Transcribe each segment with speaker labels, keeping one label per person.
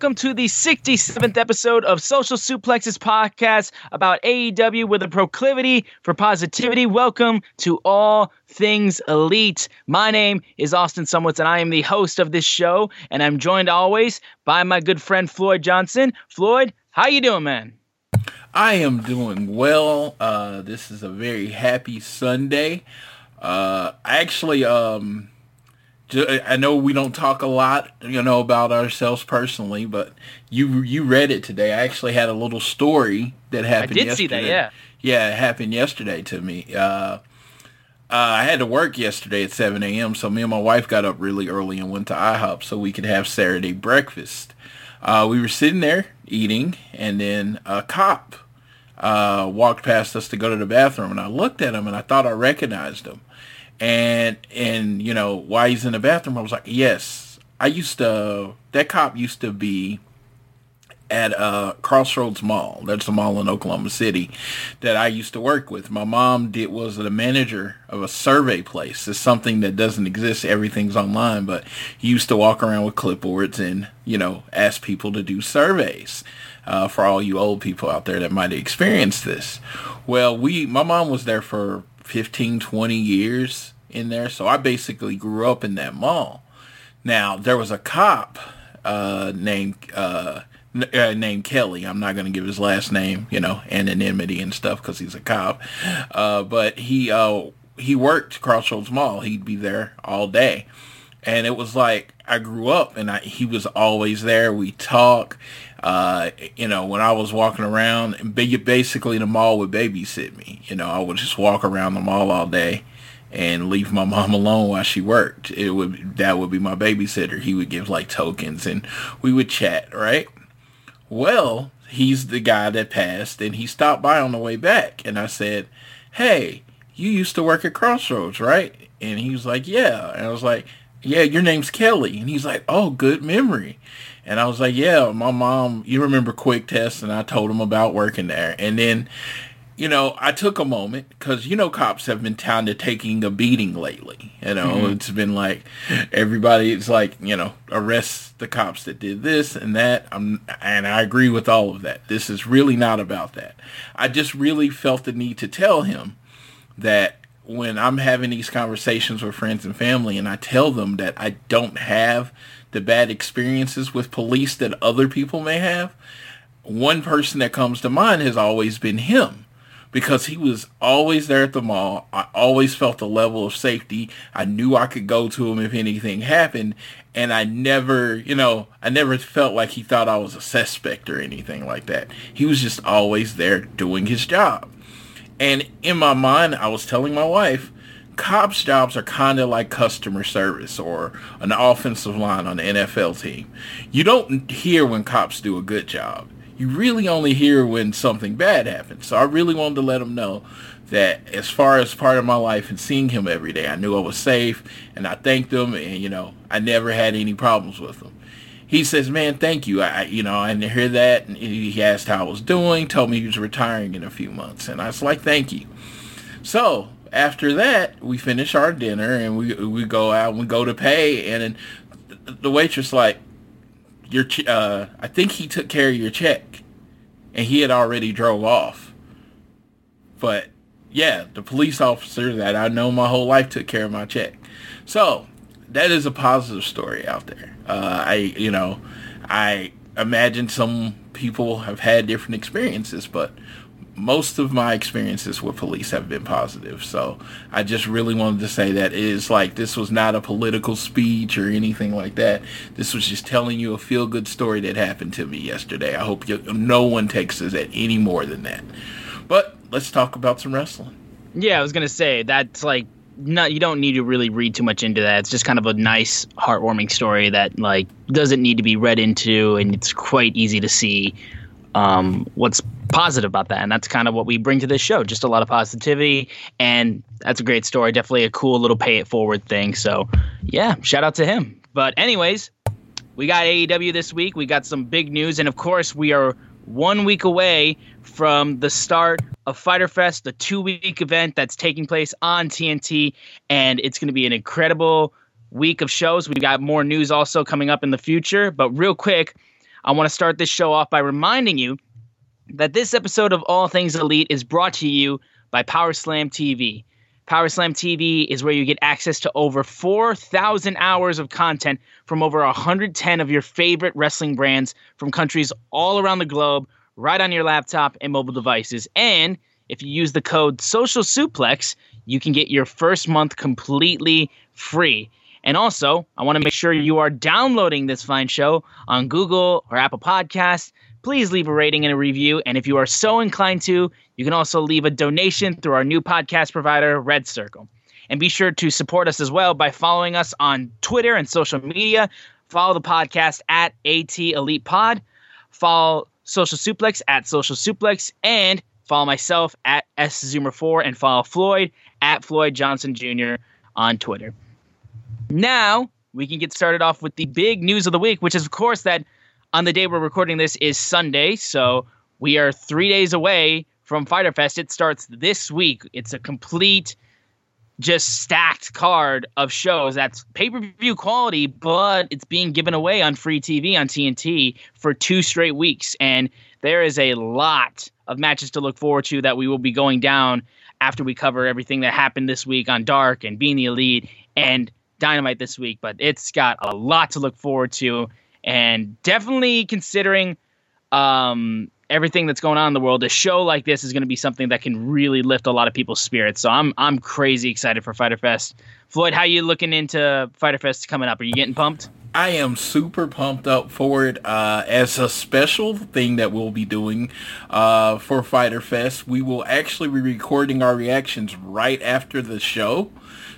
Speaker 1: Welcome to the 67th episode of Social Suplexes podcast about AEW with a proclivity for positivity. Welcome to all things elite. My name is Austin Sumwitz, and I am the host of this show. And I'm joined always by my good friend Floyd Johnson. Floyd, how you doing, man?
Speaker 2: I am doing well. Uh, this is a very happy Sunday. Uh, actually, um, I know we don't talk a lot, you know, about ourselves personally, but you you read it today. I actually had a little story that happened.
Speaker 1: I did see that,
Speaker 2: yesterday.
Speaker 1: yeah.
Speaker 2: yeah, it happened yesterday to me. Uh, uh, I had to work yesterday at 7 a.m., so me and my wife got up really early and went to IHOP so we could have Saturday breakfast. Uh, we were sitting there eating, and then a cop uh, walked past us to go to the bathroom, and I looked at him, and I thought I recognized him. And and you know why he's in the bathroom? I was like, yes, I used to. That cop used to be at uh, Crossroads Mall. That's a mall in Oklahoma City that I used to work with. My mom did was the manager of a survey place. It's something that doesn't exist. Everything's online, but he used to walk around with clipboards and you know ask people to do surveys. Uh, for all you old people out there that might have experienced this. Well, we my mom was there for 15, 20 years in there, so I basically grew up in that mall. Now there was a cop uh, named uh, uh, named Kelly. I'm not going to give his last name, you know, anonymity and stuff because he's a cop. Uh, but he uh, he worked Crossroads Mall. He'd be there all day, and it was like I grew up and I, he was always there. We talk. Uh, you know, when I was walking around, basically the mall would babysit me. You know, I would just walk around the mall all day and leave my mom alone while she worked. It would that would be my babysitter. He would give like tokens and we would chat, right? Well, he's the guy that passed and he stopped by on the way back and I said, "Hey, you used to work at Crossroads, right?" And he was like, "Yeah." And I was like, "Yeah, your name's Kelly." And he's like, "Oh, good memory." And I was like, "Yeah, my mom, you remember Quick Test?" And I told him about working there. And then you know, I took a moment because you know cops have been kind of taking a beating lately. You know, mm-hmm. it's been like everybody. It's like you know, arrest the cops that did this and that. I'm, and I agree with all of that. This is really not about that. I just really felt the need to tell him that when I'm having these conversations with friends and family, and I tell them that I don't have the bad experiences with police that other people may have, one person that comes to mind has always been him because he was always there at the mall. I always felt a level of safety. I knew I could go to him if anything happened. And I never, you know, I never felt like he thought I was a suspect or anything like that. He was just always there doing his job. And in my mind, I was telling my wife, cops' jobs are kind of like customer service or an offensive line on the NFL team. You don't hear when cops do a good job. you really only hear when something bad happens. So I really wanted to let him know that as far as part of my life and seeing him every day, I knew I was safe and I thanked him and, you know, I never had any problems with him. He says, man, thank you. I, you know, I didn't hear that. And he asked how I was doing, told me he was retiring in a few months. And I was like, thank you. So after that, we finish our dinner and we, we go out and we go to pay. And then the waitress like, your, uh, I think he took care of your check and he had already drove off. But yeah, the police officer that I know my whole life took care of my check. So that is a positive story out there. Uh, I, you know, I imagine some people have had different experiences, but most of my experiences with police have been positive. So I just really wanted to say that it is like this was not a political speech or anything like that. This was just telling you a feel good story that happened to me yesterday. I hope you, no one takes this at any more than that. But let's talk about some wrestling.
Speaker 1: Yeah, I was gonna say that's like not you don't need to really read too much into that. It's just kind of a nice, heartwarming story that like doesn't need to be read into, and it's quite easy to see um, what's positive about that. And that's kind of what we bring to this show, just a lot of positivity, and that's a great story. Definitely a cool little pay it forward thing. So yeah, shout out to him. But anyways, we got AEW this week. We got some big news, and of course, we are one week away from the start of Fyter Fest, the two week event that's taking place on TNT, and it's going to be an incredible week of shows. We've got more news also coming up in the future, but real quick, I want to start this show off by reminding you that this episode of All Things Elite is brought to you by Power Slam TV. Power Slam TV is where you get access to over 4,000 hours of content from over 110 of your favorite wrestling brands from countries all around the globe, right on your laptop and mobile devices. And if you use the code Social Suplex, you can get your first month completely free. And also, I want to make sure you are downloading this fine show on Google or Apple Podcasts. Please leave a rating and a review. And if you are so inclined to, you can also leave a donation through our new podcast provider, Red Circle. And be sure to support us as well by following us on Twitter and social media. Follow the podcast at AT Elite Pod. Follow Social Suplex at Social Suplex. And follow myself at S Zoomer4 and follow Floyd at Floyd Johnson Jr. on Twitter. Now we can get started off with the big news of the week, which is, of course, that on the day we're recording this is Sunday. So we are three days away from Fyter Fest. It starts this week. It's a complete, just stacked card of shows that's pay per view quality, but it's being given away on free TV on TNT for two straight weeks. And there is a lot of matches to look forward to that we will be going down after we cover everything that happened this week on Dark and Being the Elite and Dynamite this week. But it's got a lot to look forward to, and definitely considering um, everything that's going on in the world, a show like this is going to be something that can really lift a lot of people's spirits. So I'm I'm crazy excited for Fyter Fest. Floyd, how you looking into Fyter Fest coming up? Are you getting pumped?
Speaker 2: I am super pumped up for it. Uh, as a special thing that we'll be doing uh, for Fyter Fest, we will actually be recording our reactions right after the show.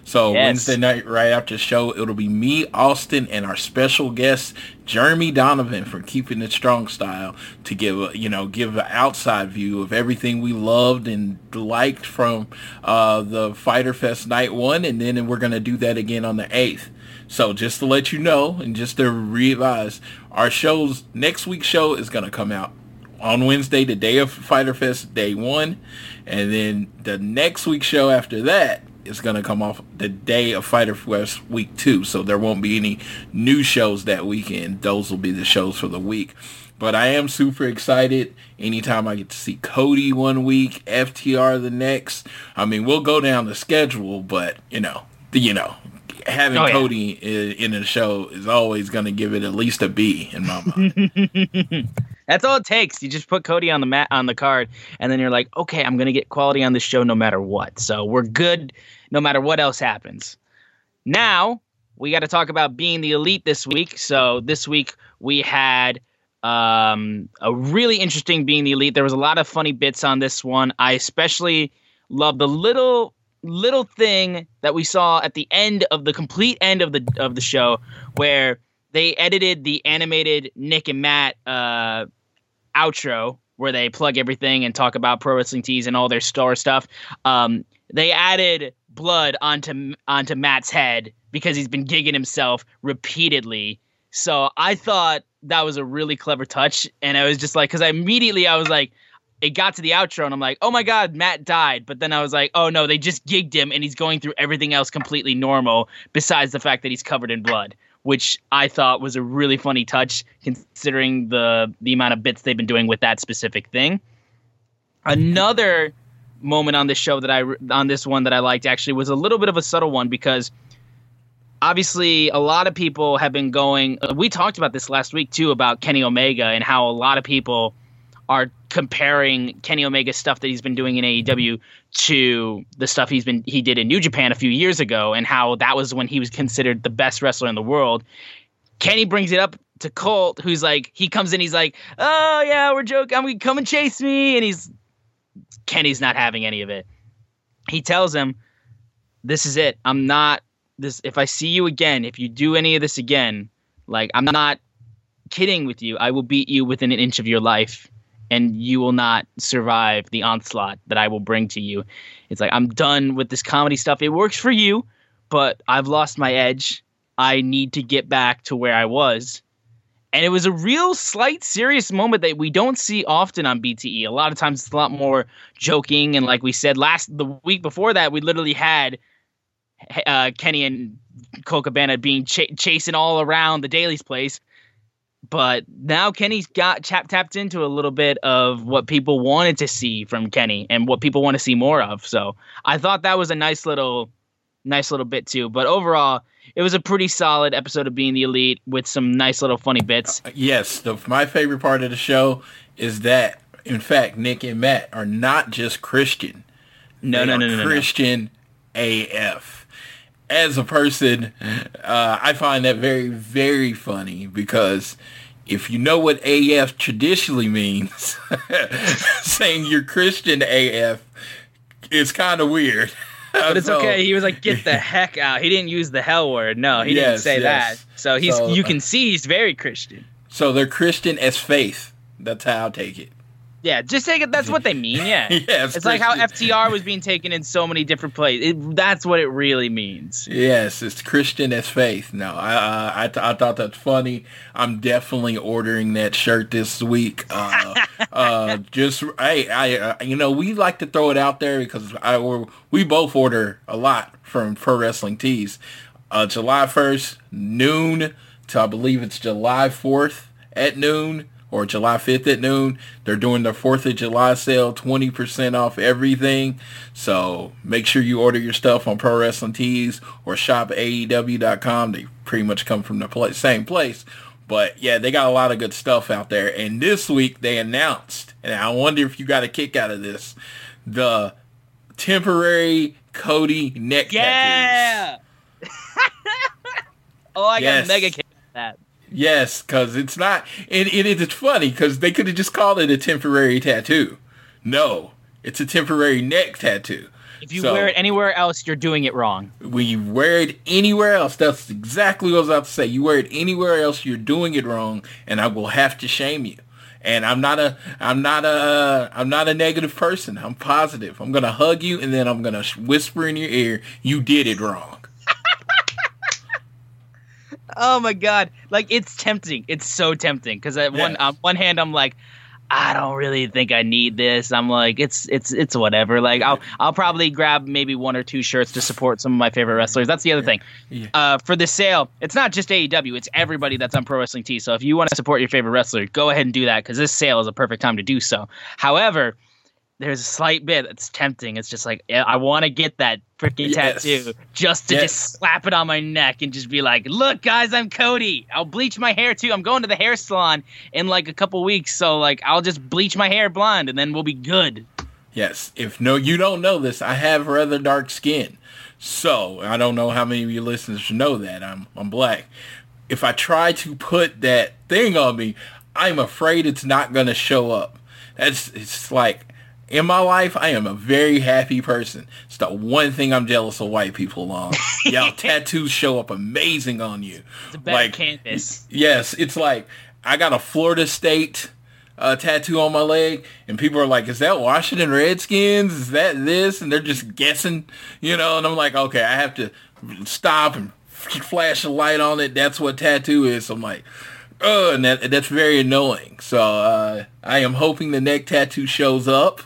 Speaker 2: So
Speaker 1: Yes.
Speaker 2: Wednesday night, right after the show, it'll be me, Austin, and our special guest, Jeremy Donovan from Keeping It Strong Style, to give a, you know give an outside view of everything we loved and liked from uh, the Fyter Fest night one, and then we're gonna do that again on the eighth. So just to let you know, and just to revise, our shows next week's show is gonna come out on Wednesday, the day of Fyter Fest, day one, and then the next week's show after that is gonna come off the day of Fyter Fest week two. So there won't be any new shows that weekend. Those will be the shows for the week. But I am super excited. Anytime I get to see Cody one week, FTR the next. I mean, we'll go down the schedule, but you know, you know, having
Speaker 1: Oh, yeah.
Speaker 2: Cody in, in a show is always going to give it at least a B in my mind.
Speaker 1: That's all it takes. You just put Cody on the mat on the card, and then you're like, okay, I'm gonna get quality on this show no matter what. So we're good no matter what else happens. Now we got to talk about being the elite this week. So this week we had um, a really interesting being the elite. There was a lot of funny bits on this one. I especially love the little little thing that we saw at the end of the complete end of the of the show where they edited the animated Nick and Matt uh, outro where they plug everything and talk about pro wrestling tees and all their star stuff. Um, they added blood onto onto Matt's head because he's been gigging himself repeatedly. So I thought that was a really clever touch, and I was just like, because I immediately I was like, it got to the outro, and I'm like, oh my god, Matt died. But then I was like, oh no, they just gigged him, and he's going through everything else completely normal, besides the fact that he's covered in blood, which I thought was a really funny touch, considering the the amount of bits they've been doing with that specific thing. Another moment on this show that I on this one that I liked actually was a little bit of a subtle one because obviously a lot of people have been going uh, we talked about this last week too about Kenny Omega and how a lot of people are comparing Kenny Omega's stuff that he's been doing in AEW to the stuff he's been he did in New Japan a few years ago and how that was when he was considered the best wrestler in the world. Kenny brings it up to Colt, who's like he comes in, he's like, "Oh yeah, we're joking. I'm gonna come and chase me," and he's Kenny's not having any of it. He tells him, "This is it. I'm not this. If I see you again, if you do any of this again, like I'm not kidding with you. I will beat you within an inch of your life, and you will not survive the onslaught that I will bring to you." It's like I'm done with this comedy stuff. It works for you, but I've lost my edge. I need to get back to where I was. And it was a real slight serious moment that we don't see often on BTE. A lot of times it's a lot more joking. And like we said last, the week before that, we literally had uh, Kenny and Colt Cabana being ch- chasing all around the Daly's place. But now Kenny's got chap- tapped into a little bit of what people wanted to see from Kenny and what people want to see more of. So I thought that was a nice little, nice little bit too. But overall, it was a pretty solid episode of Being the Elite with some nice little funny bits.
Speaker 2: Uh, yes, the, my favorite part of the show is that, in fact, Nick and Matt are not just Christian.
Speaker 1: No,
Speaker 2: They
Speaker 1: no, no, no, no, no.
Speaker 2: Christian AF. As a person, uh, I find that very, very funny because if you know what AF traditionally means, saying you're Christian AF is kind of weird.
Speaker 1: But it's
Speaker 2: So-
Speaker 1: okay. He was like, "Get the heck out." He didn't use the hell word. No, he didn't say
Speaker 2: yes.
Speaker 1: that. So he's
Speaker 2: So,
Speaker 1: you
Speaker 2: uh,
Speaker 1: can see he's very Christian.
Speaker 2: So they're Christian as faith. That's how I take it.
Speaker 1: Yeah, just take it. That's what they mean. Yeah,
Speaker 2: Yes,
Speaker 1: It's like how FTR was being taken in so many different places. It, that's what it really means.
Speaker 2: Yes, it's Christian as faith. No, I uh, I, th- I thought that's funny. I'm definitely ordering that shirt this week. Uh, uh, just hey, I uh, you know we like to throw it out there because I or we both order a lot from Pro Wrestling Tees. Uh, July 1st noon to I believe it's July 4th at noon or July 5th at noon. They're doing their 4th of July sale, 20% off everything. So make sure you order your stuff on Pro Wrestling Tees or shop AEW.com. They pretty much come from the same place. But yeah, they got a lot of good stuff out there. And this week they announced, and I wonder if you got a kick out of this, the temporary Cody neck tattoos.
Speaker 1: Yeah. oh, I
Speaker 2: Yes.
Speaker 1: got mega kick out of that.
Speaker 2: Yes, because it's not. It, it is funny because they could have just called it a temporary tattoo. No, it's a temporary neck tattoo.
Speaker 1: If you
Speaker 2: So,
Speaker 1: wear it anywhere else, you're doing it wrong.
Speaker 2: when you wear it anywhere else, that's exactly what I was about to say. You wear it anywhere else, you're doing it wrong, and I will have to shame you. And I'm not a, I'm not a, I'm not a negative person. I'm positive. I'm gonna hug you, and then I'm gonna whisper in your ear, "You did it wrong."
Speaker 1: Oh my god! Like it's tempting. It's so tempting because at one on one hand I'm like, I don't really think I need this. I'm like, it's it's it's whatever. Like I'll I'll probably grab maybe one or two shirts to support some of my favorite wrestlers. That's the other thing.
Speaker 2: Yeah.
Speaker 1: Uh, for the sale, it's not just AEW. It's everybody that's on Pro Wrestling Tees. So if you want to support your favorite wrestler, go ahead and do that because this sale is a perfect time to do so. However. There's a slight bit that's tempting. It's just like I want to get that freaking
Speaker 2: Yes.
Speaker 1: tattoo just to
Speaker 2: Yes.
Speaker 1: just slap it on my neck and just be like, "Look, guys, I'm Cody. I'll bleach my hair too. I'm going to the hair salon in like a couple weeks, so like I'll just bleach my hair blonde and then we'll be good."
Speaker 2: Yes. If no, you don't know this, I have rather dark skin. So I don't know how many of your listeners know that I'm I'm black. If I try to put that thing on me, I'm afraid it's not gonna show up. That's it's like in my life, I am a very happy person. It's the one thing I'm jealous of white people on. Y'all tattoos show up amazing on you.
Speaker 1: It's a better
Speaker 2: Like,
Speaker 1: canvas.
Speaker 2: Yes, it's like I got a Florida State uh, tattoo on my leg, and people are like, "Is that Washington Redskins? Is that this?" And they're just guessing, you know. And I'm like, "Okay, I have to stop and flash a light on it. That's what tattoo is." So I'm like, "Oh," and that that's very annoying. So uh, I am hoping the neck tattoo shows up,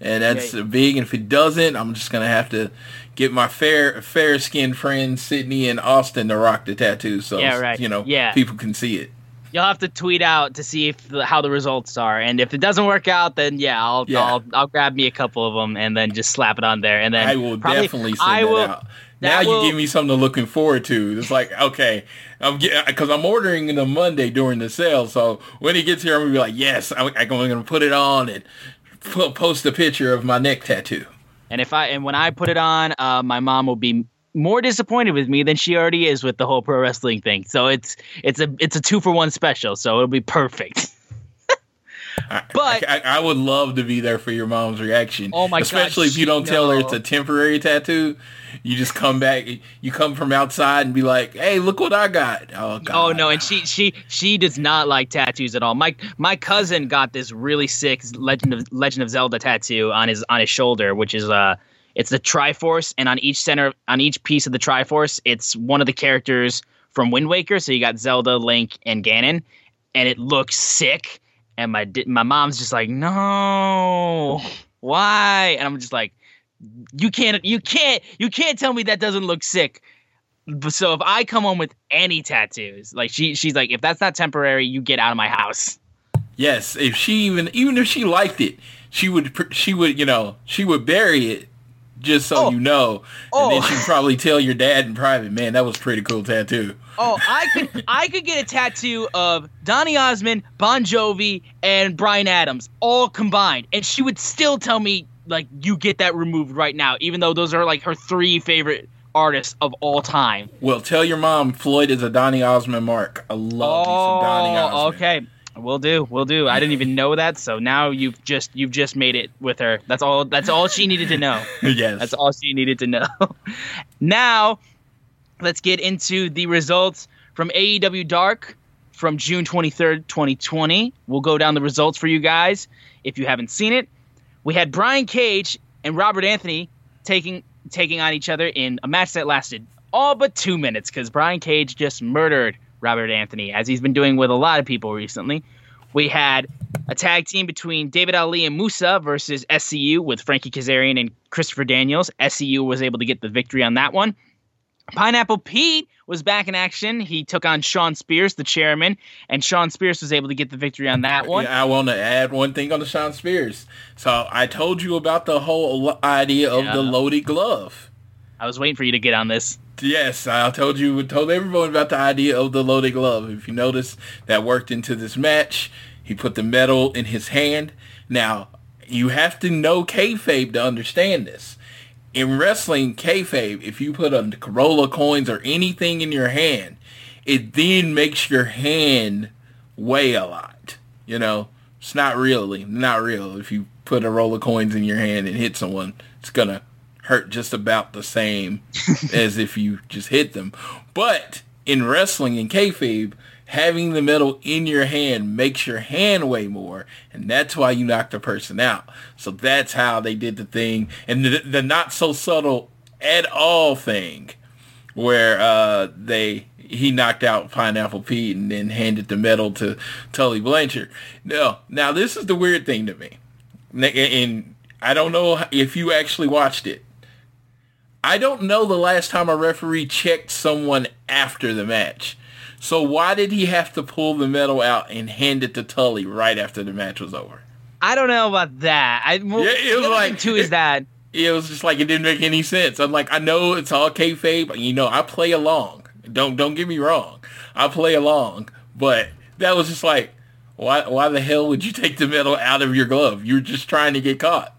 Speaker 2: and that's
Speaker 1: Yeah.
Speaker 2: big. And if it doesn't, I'm just gonna have to get my fair fair skinned friends Sydney and Austin to rock the tattoo. So
Speaker 1: Yeah, right.
Speaker 2: you know,
Speaker 1: Yeah.
Speaker 2: people can see it.
Speaker 1: You'll have to tweet out to see if the, how the results are, and if it doesn't work out, then yeah, I'll
Speaker 2: Yeah.
Speaker 1: I'll I'll grab me a couple of them and then just slap it on there, and then
Speaker 2: I will
Speaker 1: probably-
Speaker 2: definitely send
Speaker 1: I will,
Speaker 2: out. Now
Speaker 1: that
Speaker 2: you give me something to looking forward to. It's like okay, I'm because I'm ordering on Monday during the sale. So when it gets here, I'm gonna be like, yes, I'm, I'm gonna put it on and post a picture of my neck tattoo.
Speaker 1: And if I and when I put it on, uh, my mom will be more disappointed with me than she already is with the whole pro wrestling thing. So it's it's a it's a two for one special. So it'll be perfect. But-
Speaker 2: I, I would love to be there for your mom's reaction.
Speaker 1: Oh my God,
Speaker 2: Especially if you don't tell her it's a temporary tattoo. You just come back. You come from outside and be like, "Hey, look what I got!" Oh God.
Speaker 1: Oh no, and she she she does not like tattoos at all. My my cousin got this really sick Legend of Legend of Zelda tattoo on his on his shoulder, which is uh it's the Triforce, and on each center on each piece of the Triforce, it's one of the characters from Wind Waker. So you got Zelda, Link, and Ganon, and it looks sick. And my my mom's just like, no, why? And I'm just like, you can't you can't you can't tell me that doesn't look sick. But So if I come home with any tattoos, like she she's like, if that's not temporary, you get out of my house.
Speaker 2: Yes, if she even even if she liked it, she would she would you know she would bury it just so
Speaker 1: Oh.
Speaker 2: you know,
Speaker 1: Oh.
Speaker 2: and then oh. she'd probably tell your dad in private, man, that was a pretty cool tattoo.
Speaker 1: Oh, I could I could get a tattoo of Donny Osmond, Bon Jovi, and Bryan Adams all combined, and she would still tell me like you get that removed right now, even though those are like her three favorite artists of all time.
Speaker 2: Well, tell your mom Floyd is a Donny Osmond mark. I love some Donny oh, Osmond.
Speaker 1: Oh, okay. We'll do. We'll do. I didn't even know that, so now you've just you've just made it with her. That's all. That's all she needed to know.
Speaker 2: yes.
Speaker 1: That's all she needed to know. now, let's get into the results from AEW Dark from June 23rd, 2020. We'll go down the results for you guys if you haven't seen it. We had Brian Cage and Robert Anthony taking taking on each other in a match that lasted all but 2 minutes cuz Brian Cage just murdered Robert Anthony as he's been doing with a lot of people recently. We had a tag team between David Ali and Musa versus SCU with Frankie Kazarian and Christopher Daniels. SCU was able to get the victory on that one. Pineapple Pete was back in action. He took on Shawn Spears, the chairman, and Shawn Spears was able to get the victory on that one.
Speaker 2: Yeah, I want to add one thing on the Shawn Spears. So I told you about the whole idea of
Speaker 1: Yeah.
Speaker 2: the loaded glove.
Speaker 1: I was waiting for you to get on this.
Speaker 2: Yes, I told you, told everyone about the idea of the loaded glove. If you notice, that worked into this match. He put the metal in his hand. Now, you have to know kayfabe to understand this. In wrestling kayfabe, if you put a Corolla coins or anything in your hand, it then makes your hand weigh a lot. You know, it's not really not real. If you put a roll of coins in your hand and hit someone, it's gonna hurt just about the same as if you just hit them. But in wrestling in kayfabe, having the metal in your hand makes your hand weigh more, and that's why you knock the person out. So that's how they did the thing, and the, the not so subtle at all thing where uh, they he knocked out Pineapple Pete and then handed the medal to Tully Blanchard. No, now this is the weird thing to me, and- and I don't know if you actually watched it. I don't know the last time a referee checked someone after the match. So why did he have to pull the medal out and hand it to Tully right after the match was over?
Speaker 1: I don't know about that. I well,
Speaker 2: Yeah, it was
Speaker 1: the
Speaker 2: like-
Speaker 1: thing too is that
Speaker 2: it was just like it didn't make any sense. I'm like, I know it's all kayfabe, but you know, I play along. Don't don't get me wrong, I play along, but that was just like, why why the hell would you take the medal out of your glove? You're just trying to get caught.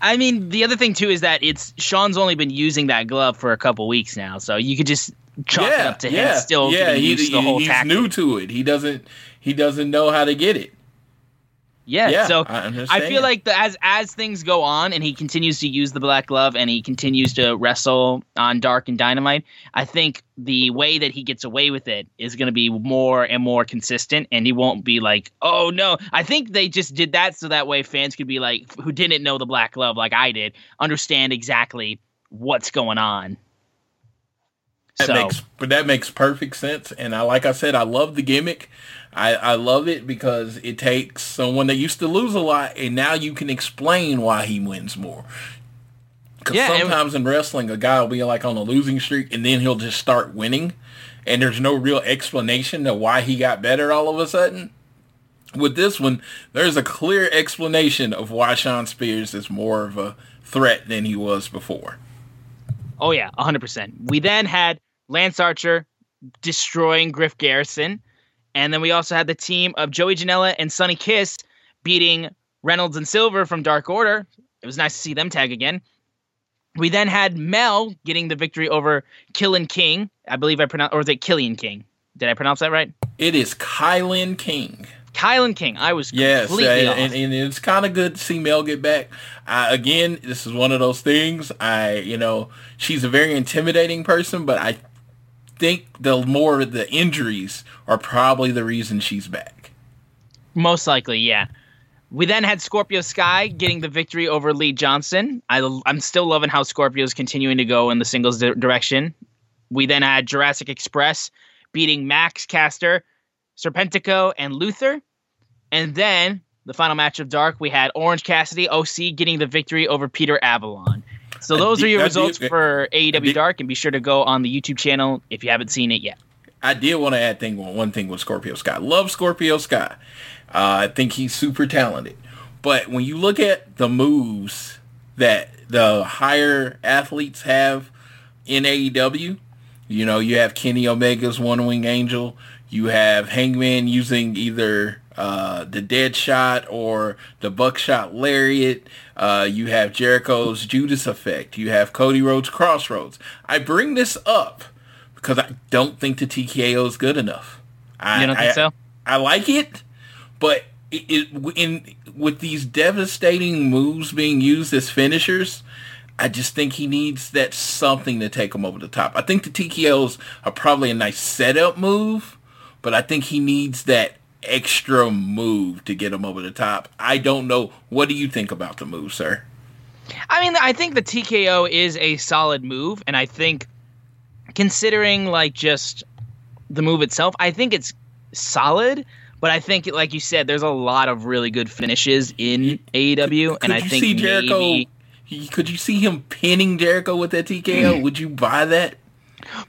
Speaker 1: I mean, the other thing too is that it's Shawn's only been using that glove for a couple weeks now, so you could just chalk it up to him still
Speaker 2: yeah. He,
Speaker 1: used to the whole
Speaker 2: he's
Speaker 1: tactic.
Speaker 2: new to it. He doesn't he doesn't know how to get it.
Speaker 1: Yeah,
Speaker 2: Yeah,
Speaker 1: so
Speaker 2: I
Speaker 1: I, feel like the, as as things go on and he continues to use the black glove and he continues to wrestle on Dark and Dynamite, I think the way that he gets away with it is going to be more and more consistent, and he won't be like, "Oh no!" I think they just did that so that way fans could be like, who didn't know the black glove like I did, understand exactly what's going on.
Speaker 2: That
Speaker 1: so
Speaker 2: makes but that makes perfect sense. And I like I said, I love the gimmick. I, I love it because it takes someone that used to lose a lot and now you can explain why he wins more. Because
Speaker 1: Yeah,
Speaker 2: sometimes in wrestling, a guy will be like on a losing streak and then he'll just start winning, and there's no real explanation to why he got better all of a sudden. With this one, there's a clear explanation of why Shawn Spears is more of a threat than he was before.
Speaker 1: Oh yeah, hundred percent. We then had Lance Archer destroying Griff Garrison, and then we also had the team of Joey Janela and Sonny Kiss beating Reynolds and Silver from Dark Order. It was nice to see them tag again. We then had Mel getting the victory over Killian King. I believe I pronounced, or was it Killian King? Did I pronounce that right?
Speaker 2: It is Kylan King.
Speaker 1: Kylan King. I was
Speaker 2: Yes,
Speaker 1: completely
Speaker 2: and, and, and it's kind of good to see Mel get back. Uh, again, this is one of those things. I, you know, she's a very intimidating person, but I think the more the injuries are probably the reason she's back.
Speaker 1: Most likely, yeah. We then had Scorpio Sky getting the victory over Lee Johnson. I, I'm still loving how Scorpio's continuing to go in the singles di- direction. We then had Jurassic Express beating Max Caster, Serpentico, and Luther. And then the final match of Dark, we had Orange Cassidy, OC, getting the victory over Peter Avalon. So those
Speaker 2: did-
Speaker 1: are your results
Speaker 2: did-
Speaker 1: for AEW
Speaker 2: did-
Speaker 1: Dark, and be sure to go on the YouTube channel if you haven't seen it yet.
Speaker 2: I did want to add thing one thing with Scorpio Sky. Love Scorpio Sky. Uh, I think he's super talented. But when you look at the moves that the higher athletes have in AEW, you know, you have Kenny Omega's One Wing Angel. You have Hangman using either uh, the Dead Shot or the Buckshot Lariat. Uh, you have Jericho's Judas Effect. You have Cody Rhodes Crossroads. I bring this up because I don't think the TKO is good enough. I,
Speaker 1: You don't think
Speaker 2: I-
Speaker 1: so?
Speaker 2: I like it, but it, it in with these devastating moves being used as finishers, I just think he needs that something to take him over the top. I think the TKOs are probably a nice setup move, but I think he needs that extra move to get him over the top. I don't know. What do you think about the move, sir?
Speaker 1: I mean, I think the TKO is a solid move, and I think considering like just the move itself, I think it's solid. But I think, like you said, there's a lot of really good finishes in AEW, and I
Speaker 2: you
Speaker 1: think
Speaker 2: see Jericho?
Speaker 1: maybe
Speaker 2: Could you see him pinning Jericho with that TKO? Would you buy that?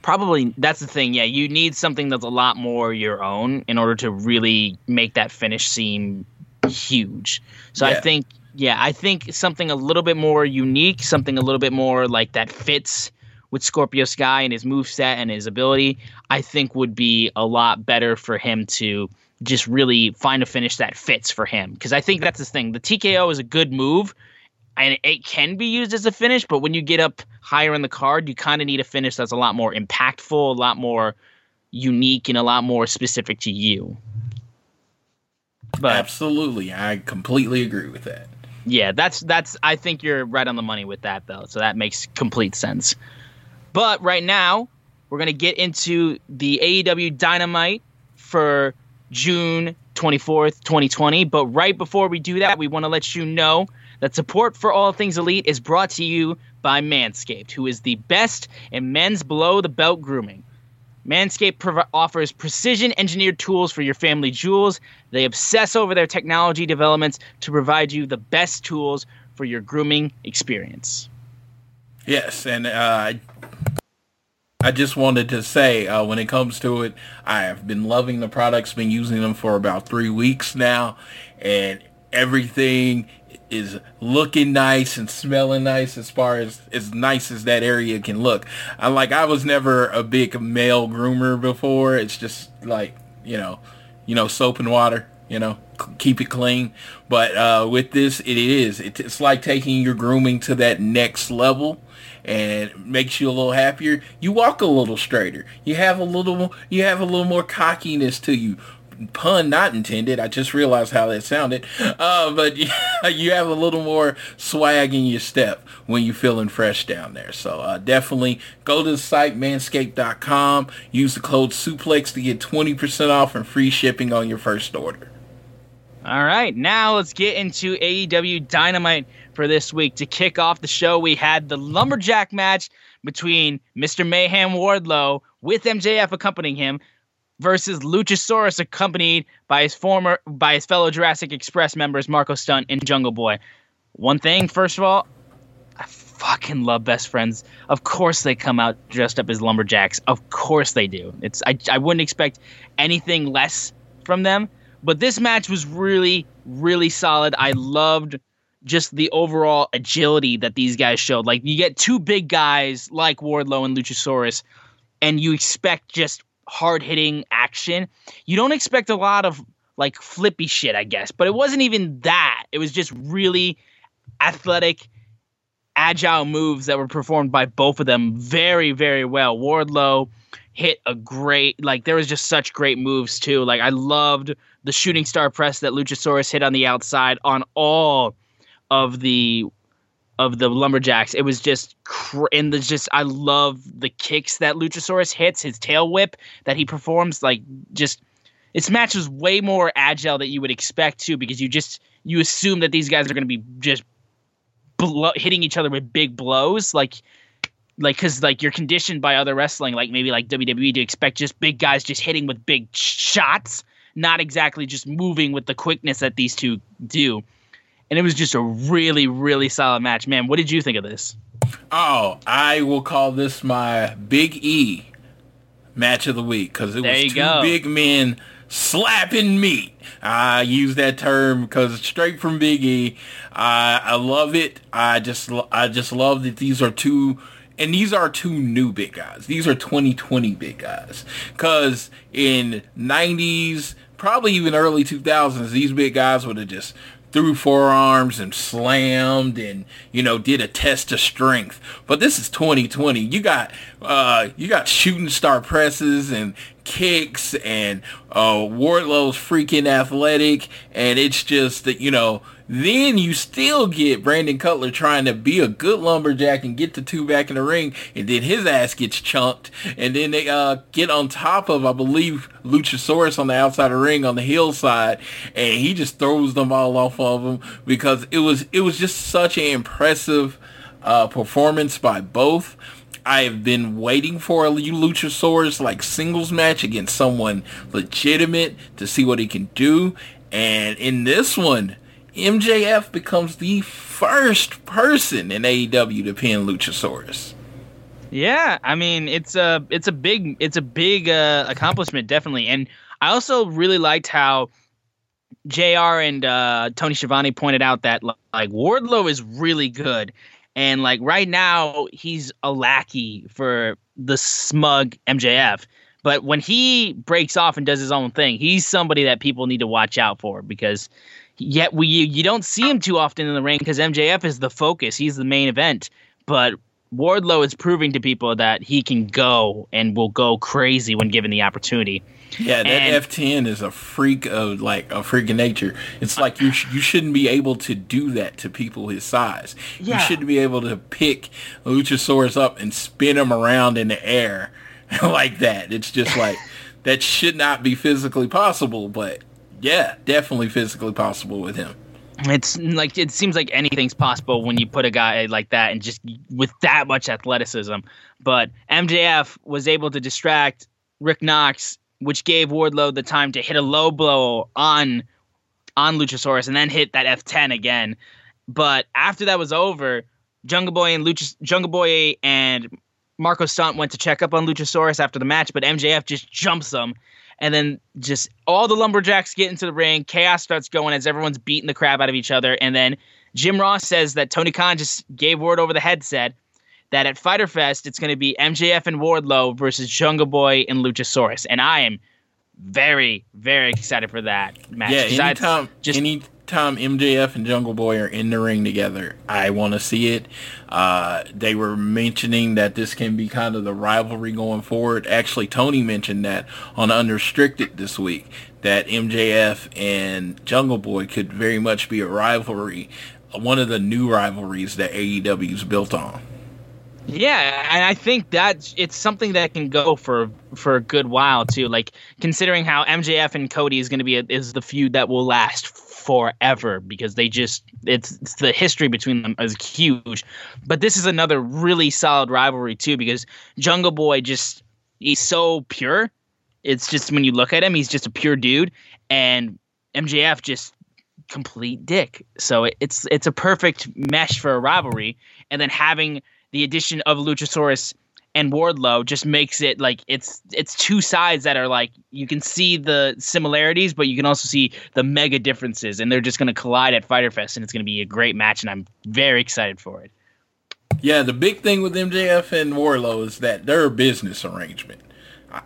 Speaker 1: Probably that's the thing. Yeah, you need something that's a lot more your own in order to really make that finish seem huge. So I think, yeah, I think something a little bit more unique, something a little bit more like that fits with Scorpio Sky and his move set and his ability, I think would be a lot better for him to just really find a finish that fits for him. Because I think that's the thing. The TKO is a good move and it can be used as a finish, but when you get up higher in the card, you kind of need a finish that's a lot more impactful, a lot more unique, and a lot more specific to you. But
Speaker 2: Absolutely, I completely agree with that.
Speaker 1: yeah, that's that's I think you're right on the money with that though. So that makes complete sense. But right now, we're going to get into the AEW Dynamite for June 24th, 2020, but right before we do that, we want to let you know that support for all things elite is brought to you by Manscaped, who is the best in men's below the belt grooming. Manscaped prov- offers precision engineered tools for your family jewels. They obsess over their technology developments to provide you the best tools for your grooming experience.
Speaker 2: Yes, and uh, I just wanted to say uh, when it comes to it, I have been loving the products, been using them for about three weeks now, and everything is looking nice and smelling nice as far as as nice as that area can look. I like I was never a big male groomer before. It's just like you know, you know, soap and water. You know, c- keep it clean. But uh, with this, it is. It, it's like taking your grooming to that next level and makes you a little happier. You walk a little straighter. You have a little you have a little more cockiness to you. Pun not intended. I just realized how that sounded. Uh, but you have a little more swag in your step when you're feeling fresh down there. So uh, definitely go to the site, manscaped.com. Use the code SUPLEX to get 20% off and free shipping on your first order.
Speaker 1: All right, now let's get into AEW Dynamite for this week. To kick off the show, we had the Lumberjack match between Mr. Mayhem Wardlow with MJF accompanying him versus Luchasaurus accompanied by his former by his fellow Jurassic Express members Marco Stunt and Jungle Boy. One thing, first of all, I fucking love best friends. Of course they come out dressed up as lumberjacks. Of course they do. It's I I wouldn't expect anything less from them. But this match was really, really solid. I loved just the overall agility that these guys showed. Like you get two big guys like Wardlow and Luchasaurus, and you expect just hard hitting action. You don't expect a lot of like flippy shit, I guess. But it wasn't even that. It was just really athletic, agile moves that were performed by both of them very, very well. Wardlow hit a great like there was just such great moves too. Like I loved the shooting star press that Luchasaurus hit on the outside on all of the of the lumberjacks. It was just cr- and the just I love the kicks that Luchasaurus hits, his tail whip that he performs. Like just this match was way more agile than you would expect too, because you just you assume that these guys are going to be just hitting each other with big blows, like like because like you're conditioned by other wrestling, like maybe like WWE, to expect just big guys just hitting with big shots, not exactly just moving with the quickness that these two do and it was just a really, really solid match. Man, what did you think of this?
Speaker 2: Oh, I will call this my Big E match of the week because it
Speaker 1: There
Speaker 2: was two
Speaker 1: go.
Speaker 2: big men slapping meat. I use that term because it's straight from Big E. I I love it. I just I just love that these are two. And these are two new big guys. These are 2020 big guys. Cause in 90s, probably even early 2000s, these big guys would have just threw forearms and slammed and you know did a test of strength. But this is 2020 you got uh you got shooting star presses and kicks and uh wardlow's freaking athletic and it's just that you know then you still get Brandon Cutler trying to be a good lumberjack and get the two back in the ring, and then his ass gets chunked, and then they uh, get on top of, I believe, Luchasaurus on the outside of the ring on the hillside, and he just throws them all off of him because it was it was just such an impressive uh, performance by both. I have been waiting for a Luchasaurus like singles match against someone legitimate to see what he can do, and in this one. MJF becomes the first person in AEW to pin Luchasaurus.
Speaker 1: Yeah, I mean it's a it's a big it's a big uh, accomplishment definitely, and I also really liked how Jr. and uh, Tony Schiavone pointed out that like Wardlow is really good, and like right now he's a lackey for the smug MJF. But when he breaks off and does his own thing, he's somebody that people need to watch out for because yet we you, you don't see him too often in the ring because MJF is the focus. He's the main event. But Wardlow is proving to people that he can go and will go crazy when given the opportunity.
Speaker 2: Yeah, that
Speaker 1: And-
Speaker 2: F10 is a freak of like a freak of nature. It's like you sh- you shouldn't be able to do that to people his size.
Speaker 1: Yeah.
Speaker 2: You shouldn't be able to pick Luchasaurus up and spin him around in the air like that. It's just like that should not be physically possible, but yeah, definitely physically possible with him.
Speaker 1: It's like it seems like anything's possible when you put a guy like that and just with that much athleticism. But MJF was able to distract Rick Knox, which gave Wardlow the time to hit a low blow on on Luchasaurus and then hit that F10 again. But after that was over, Jungle Boy and Luchas Jungle Boy and Marco Stunt went to check up on Luchasaurus after the match, but MJF just jumps them. And then just all the lumberjacks get into the ring. Chaos starts going as everyone's beating the crap out of each other. And then Jim Ross says that Tony Khan just gave word over the headset that at Fyter Fest it's going to be MJF and Wardlow versus Jungle Boy and Luchasaurus. And I am very, very excited for that match.
Speaker 2: Yeah, anytime
Speaker 1: just
Speaker 2: any time MJF and Jungle Boy are in the ring together, I want to see it. Uh, they were mentioning that this can be kind of the rivalry going forward. Actually, Tony mentioned that on Unrestricted this week that MJF and Jungle Boy could very much be a rivalry, one of the new rivalries that AEW's built on.
Speaker 1: Yeah, and I think that it's something that can go for for a good while too. Like considering how MJF and Cody is going to be a, is the feud that will last forever because they just it's, it's the history between them is huge. But this is another really solid rivalry too because Jungle Boy just he's so pure. It's just when you look at him, he's just a pure dude, and MJF just complete dick. So it, it's it's a perfect mesh for a rivalry, and then having the addition of Luchasaurus and Wardlow just makes it like it's it's two sides that are like you can see the similarities, but you can also see the mega differences, and they're just going to collide at Fyter Fest, and it's going to be a great match, and I'm very excited for it.
Speaker 2: Yeah, the big thing with MJF and Wardlow is that they're business arrangement.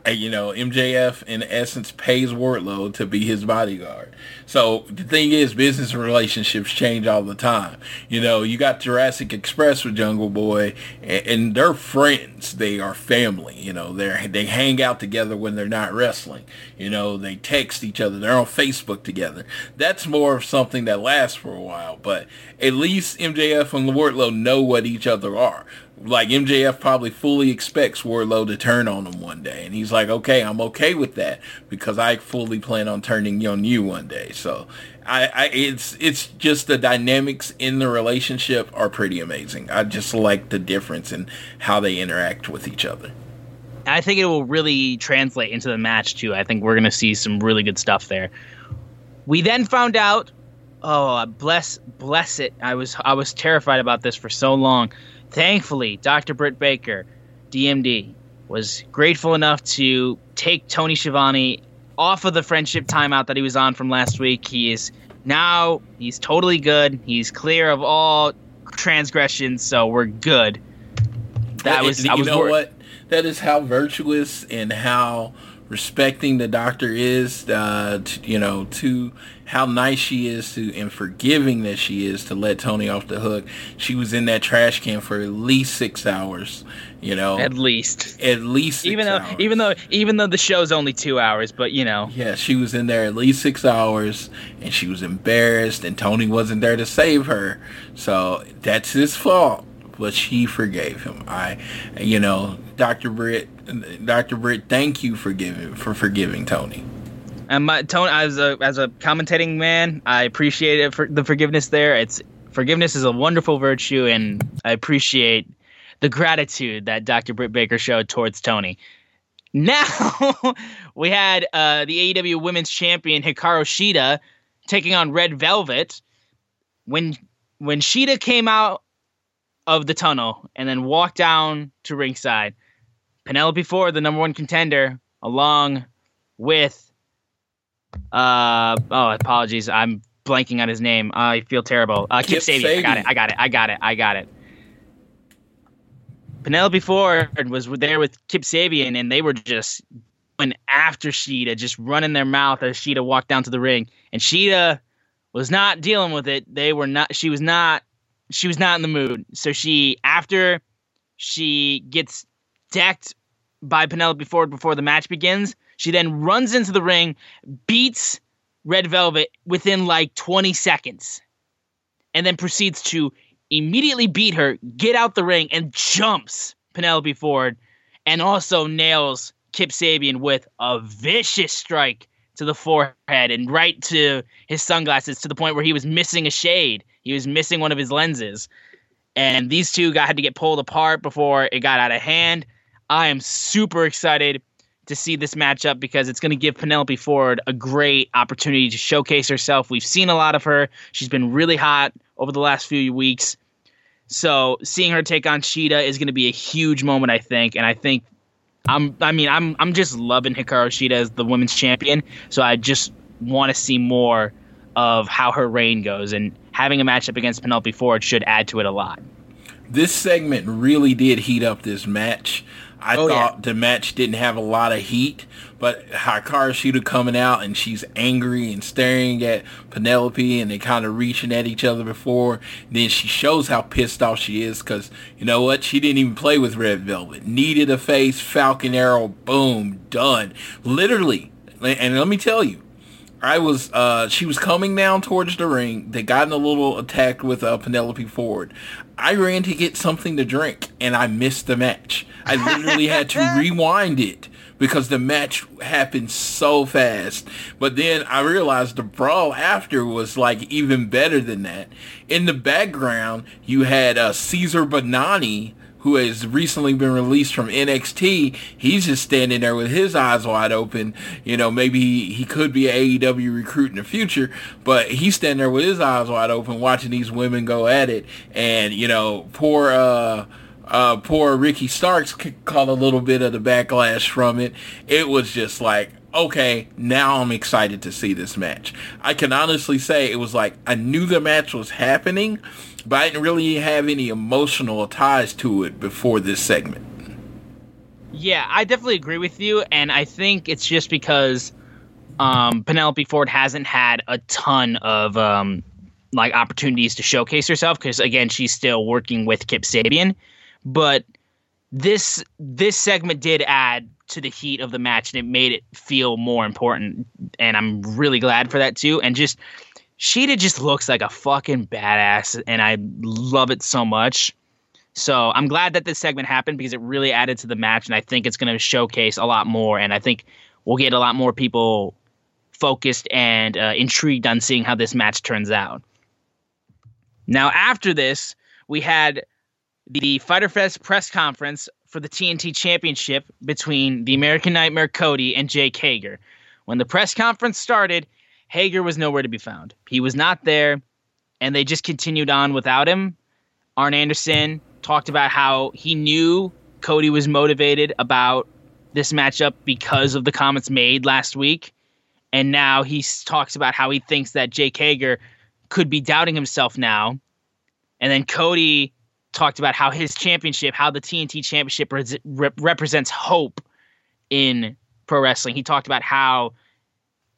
Speaker 2: You know, MJF in essence pays Wardlow to be his bodyguard. So the thing is, business relationships change all the time. You know, you got Jurassic Express with Jungle Boy, and, and they're friends. They are family. You know, they they hang out together when they're not wrestling. You know, they text each other. They're on Facebook together. That's more of something that lasts for a while. But at least MJF and Wardlow know what each other are like MJF probably fully expects Wardlow to turn on him one day, and he's like, "Okay, I'm okay with that because I fully plan on turning on you one day." So, I, I it's it's just the dynamics in the relationship are pretty amazing. I just like the difference in how they interact with each other.
Speaker 1: I think it will really translate into the match too. I think we're to see some really good stuff there. We then found out, oh bless bless it. I was I was terrified about this for so long. Thankfully, Dr. Britt Baker, DMD, was grateful enough to take Tony Schiavone off of the friendship timeout that he was on from last week. He is now he's totally good. He's clear of all transgressions, so we're good. That was
Speaker 2: you
Speaker 1: was
Speaker 2: know what? That is how virtuous and how respecting the doctor is. Uh, to, you know, to how nice she is to and forgiving that she is to let Tony off the hook. She was in that trash can for at least six hours. You know,
Speaker 1: at least.
Speaker 2: at least six
Speaker 1: Even though
Speaker 2: hours.
Speaker 1: even though even though the show's only 2 hours, but you know.
Speaker 2: Yeah, she was in there at least six hours, and she was embarrassed, and Tony wasn't there to save her. So that's his fault, but she forgave him. I, you know, Doctor Britt, Doctor Britt, thank you for giving for forgiving Tony.
Speaker 1: And my Tony, as a as a commentating man, I appreciate it for the forgiveness there. It's forgiveness is a wonderful virtue, and I appreciate the gratitude that Dr. Britt Baker showed towards Tony. Now we had uh, the AEW Women's Champion Hikaru Shida taking on Red Velvet. When when Shida came out of the tunnel and then walk down to ringside, Penelope Ford, the number one contender, along with uh oh, apologies. I'm blanking on his name. I feel terrible. Uh, Kip,
Speaker 2: Kip
Speaker 1: Sabian. I got it. I got it. I got it. I got it. Penelope Ford was there with Kip Sabian, and they were just going after Shida, just running their mouth as Shida walked down to the ring. And Shida was not dealing with it. They were not. She was not. She was not in the mood. So she, after she gets decked by Penelope Ford before the match begins, she then runs into the ring, beats Red Velvet within like 20 seconds, and then proceeds to immediately beat her, get out the ring, and jumps Penelope Ford, and also nails Kip Sabian with a vicious strike to the forehead and right to his sunglasses to the point where he was missing a shade. He was missing one of his lenses. And these two got had to get pulled apart before it got out of hand. I am super excited to see this matchup because it's going to give Penelope Ford a great opportunity to showcase herself. We've seen a lot of her. She's been really hot over the last few weeks. So seeing her take on Shida is going to be a huge moment, I think. And I think I'm I mean I'm I'm just loving Hikaru Shida as the women's champion. So I just want to see more of how her reign goes and having a matchup against Penelope Ford should add to it a lot.
Speaker 2: this segment really did heat up this match. I
Speaker 1: Oh, yeah.
Speaker 2: thought the match didn't have a lot of heat, but Hikaru Shida coming out and she's angry and staring at Penelope and they kind of reaching at each other before. Then she shows how pissed off she is because, you know what? She didn't even play with Red Velvet. Needed a face, Falcon Arrow, boom, done. Literally. And let me tell you, I was uh she was coming down towards the ring. They got in a little attack with uh, Penelope Ford. I ran to get something to drink and I missed the match. I literally had to rewind it because the match happened so fast. But then I realized the brawl after was like even better than that. In the background, you had uh, Cezar Bononi who has recently been released from NXT, he's just standing there with his eyes wide open. You know, maybe he, he could be an AEW recruit in the future, but he's standing there with his eyes wide open watching these women go at it. And, you know, poor, uh, uh, poor Ricky Starks caught a little bit of the backlash from it. It was just like, okay, now I'm excited to see this match. I can honestly say it was like I knew the match was happening, but I didn't really have any emotional ties to it before this segment.
Speaker 1: Yeah, I definitely agree with you, and I think it's just because um, Penelope Ford hasn't had a ton of um, like opportunities to showcase herself because again, she's still working with Kip Sabian. But this this segment did add to the heat of the match, and it made it feel more important. And I'm really glad for that too. And just Shida just looks like a fucking badass, and I love it so much. So I'm glad that this segment happened because it really added to the match, and I think it's going to showcase a lot more. And I think we'll get a lot more people focused and uh, intrigued on seeing how this match turns out. Now, after this, we had the Fyter Fest press conference for the TNT Championship between the American Nightmare Cody and Jake Hager. When the press conference started, Hager was nowhere to be found. He was not there, and they just continued on without him. Arn Anderson talked about how he knew Cody was motivated about this matchup because of the comments made last week. And now he talks about how he thinks that Jake Hager could be doubting himself now. And then Cody talked about how his championship, how the TNT championship rep- represents hope in pro wrestling. He talked about how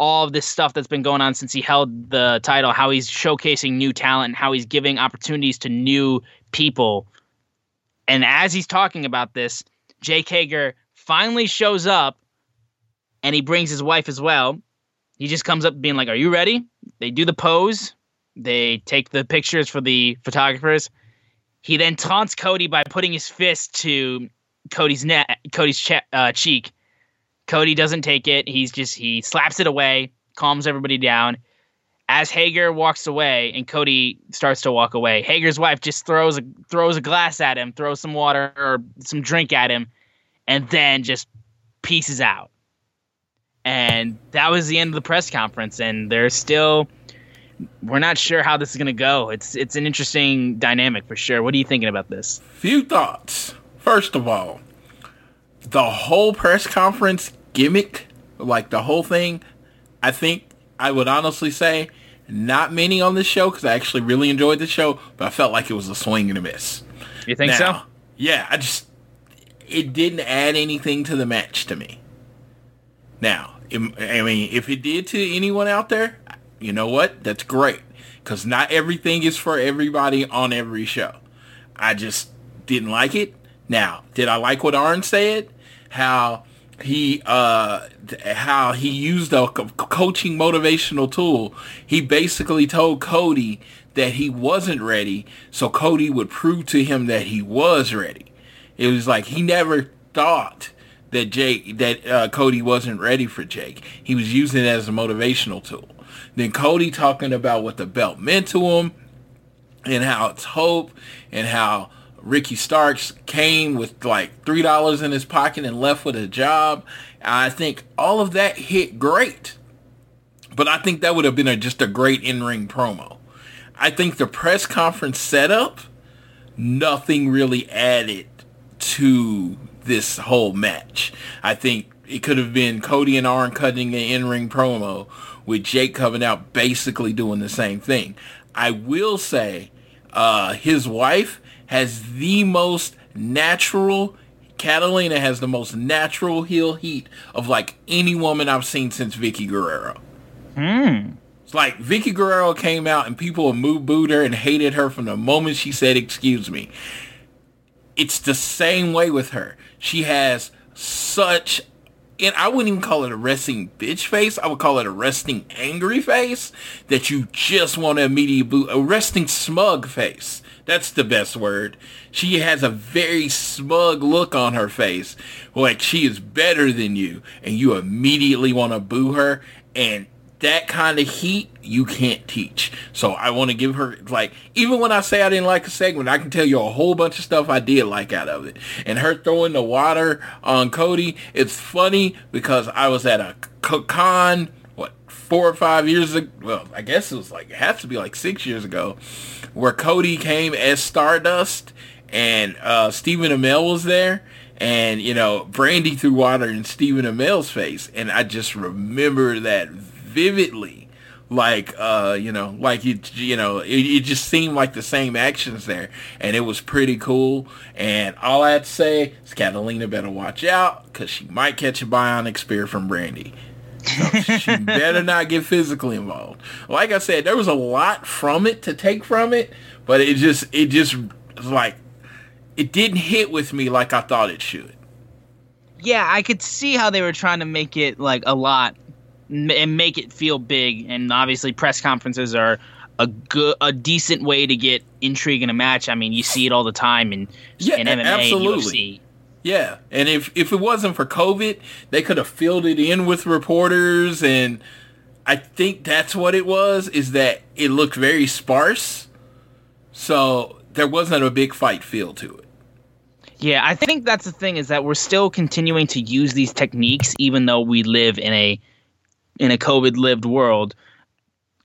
Speaker 1: all of this stuff that's been going on since he held the title, how he's showcasing new talent, and how he's giving opportunities to new people. And as he's talking about this, Jake Hager finally shows up and he brings his wife as well. He just comes up being like, Are you ready? They do the pose, they take the pictures for the photographers. He then taunts Cody by putting his fist to Cody's neck, Cody's che- uh, cheek. Cody doesn't take it. He's just he slaps it away, calms everybody down. As Hager walks away and Cody starts to walk away, Hager's wife just throws a throws a glass at him, throws some water or some drink at him, and then just pieces out. And that was the end of the press conference. And there's still we're not sure how this is gonna go. It's it's an interesting dynamic for sure. What are you thinking about this?
Speaker 2: Few thoughts. First of all, the whole press conference gimmick, like the whole thing, I think I would honestly say not many on this show because I actually really enjoyed the show, but I felt like it was a swing and a miss.
Speaker 1: You think
Speaker 2: Now,
Speaker 1: so?
Speaker 2: Yeah, I just it didn't add anything to the match to me. Now, im- I mean, if it did to anyone out there, you know what? That's great because not everything is for everybody on every show. I just didn't like it. Now, did I like what Arn said? How he uh how he used a coaching motivational tool. He basically told Cody that he wasn't ready, so Cody would prove to him that he was ready. It was like he never thought that Jake that uh, Cody wasn't ready for Jake. He was using it as a motivational tool. Then Cody talking about what the belt meant to him and how it's hope and how Ricky Starks came with like three dollars in his pocket and left with a job. I think all of that hit great. But I think that would have been a, just a great in-ring promo. I think the press conference setup, nothing really added to this whole match. I think it could have been Cody and Arn cutting an in-ring promo with Jake coming out basically doing the same thing. I will say uh, his wife has the most natural. Catalina has the most natural heel heat of like any woman I've seen since Vickie Guerrero. It's like Vickie Guerrero came out and people moo booed her and hated her from the moment she said excuse me. It's the same way with her. She has such and I wouldn't even call it a resting bitch face. I would call it a resting angry face that you just want to immediately boo. A resting smug face. That's the best word. She has a very smug look on her face, like she is better than you, and you immediately want to boo her. And that kind of heat you can't teach. So I want to give her like even when I say I didn't like a segment, I can tell you a whole bunch of stuff I did like out of it. And her throwing the water on Cody, it's funny because I was at a con what four or five years ago. Well, I guess it was like it has to be like six years ago, where Cody came as Stardust and uh, Stephen Amell was there. And, you know, Brandi threw water in Stephen Amell's face. And I just remember that vividly like uh you know like you you know it, it just seemed like the same actions there and it was pretty cool. And all i had to say is catalina better watch out because she might catch a bionic spear from Brandi. So she better not get physically involved. Like i said there was a lot from it to take from it but it just it just like it didn't hit with me like i thought it should.
Speaker 1: Yeah, I could see how they were trying to make it like a lot and make it feel big. And obviously, press conferences are a good, a decent way to get intrigue in a match. I mean, you see it all the time in
Speaker 2: Yeah,
Speaker 1: in MMA
Speaker 2: absolutely.
Speaker 1: and.
Speaker 2: Yeah, and if if it wasn't for COVID, they could have filled it in with reporters, and I think that's what it was. Is that it looked very sparse, so there wasn't a big fight feel to it.
Speaker 1: Yeah, I think that's the thing is that we're still continuing to use these techniques even though we live in a in a COVID lived world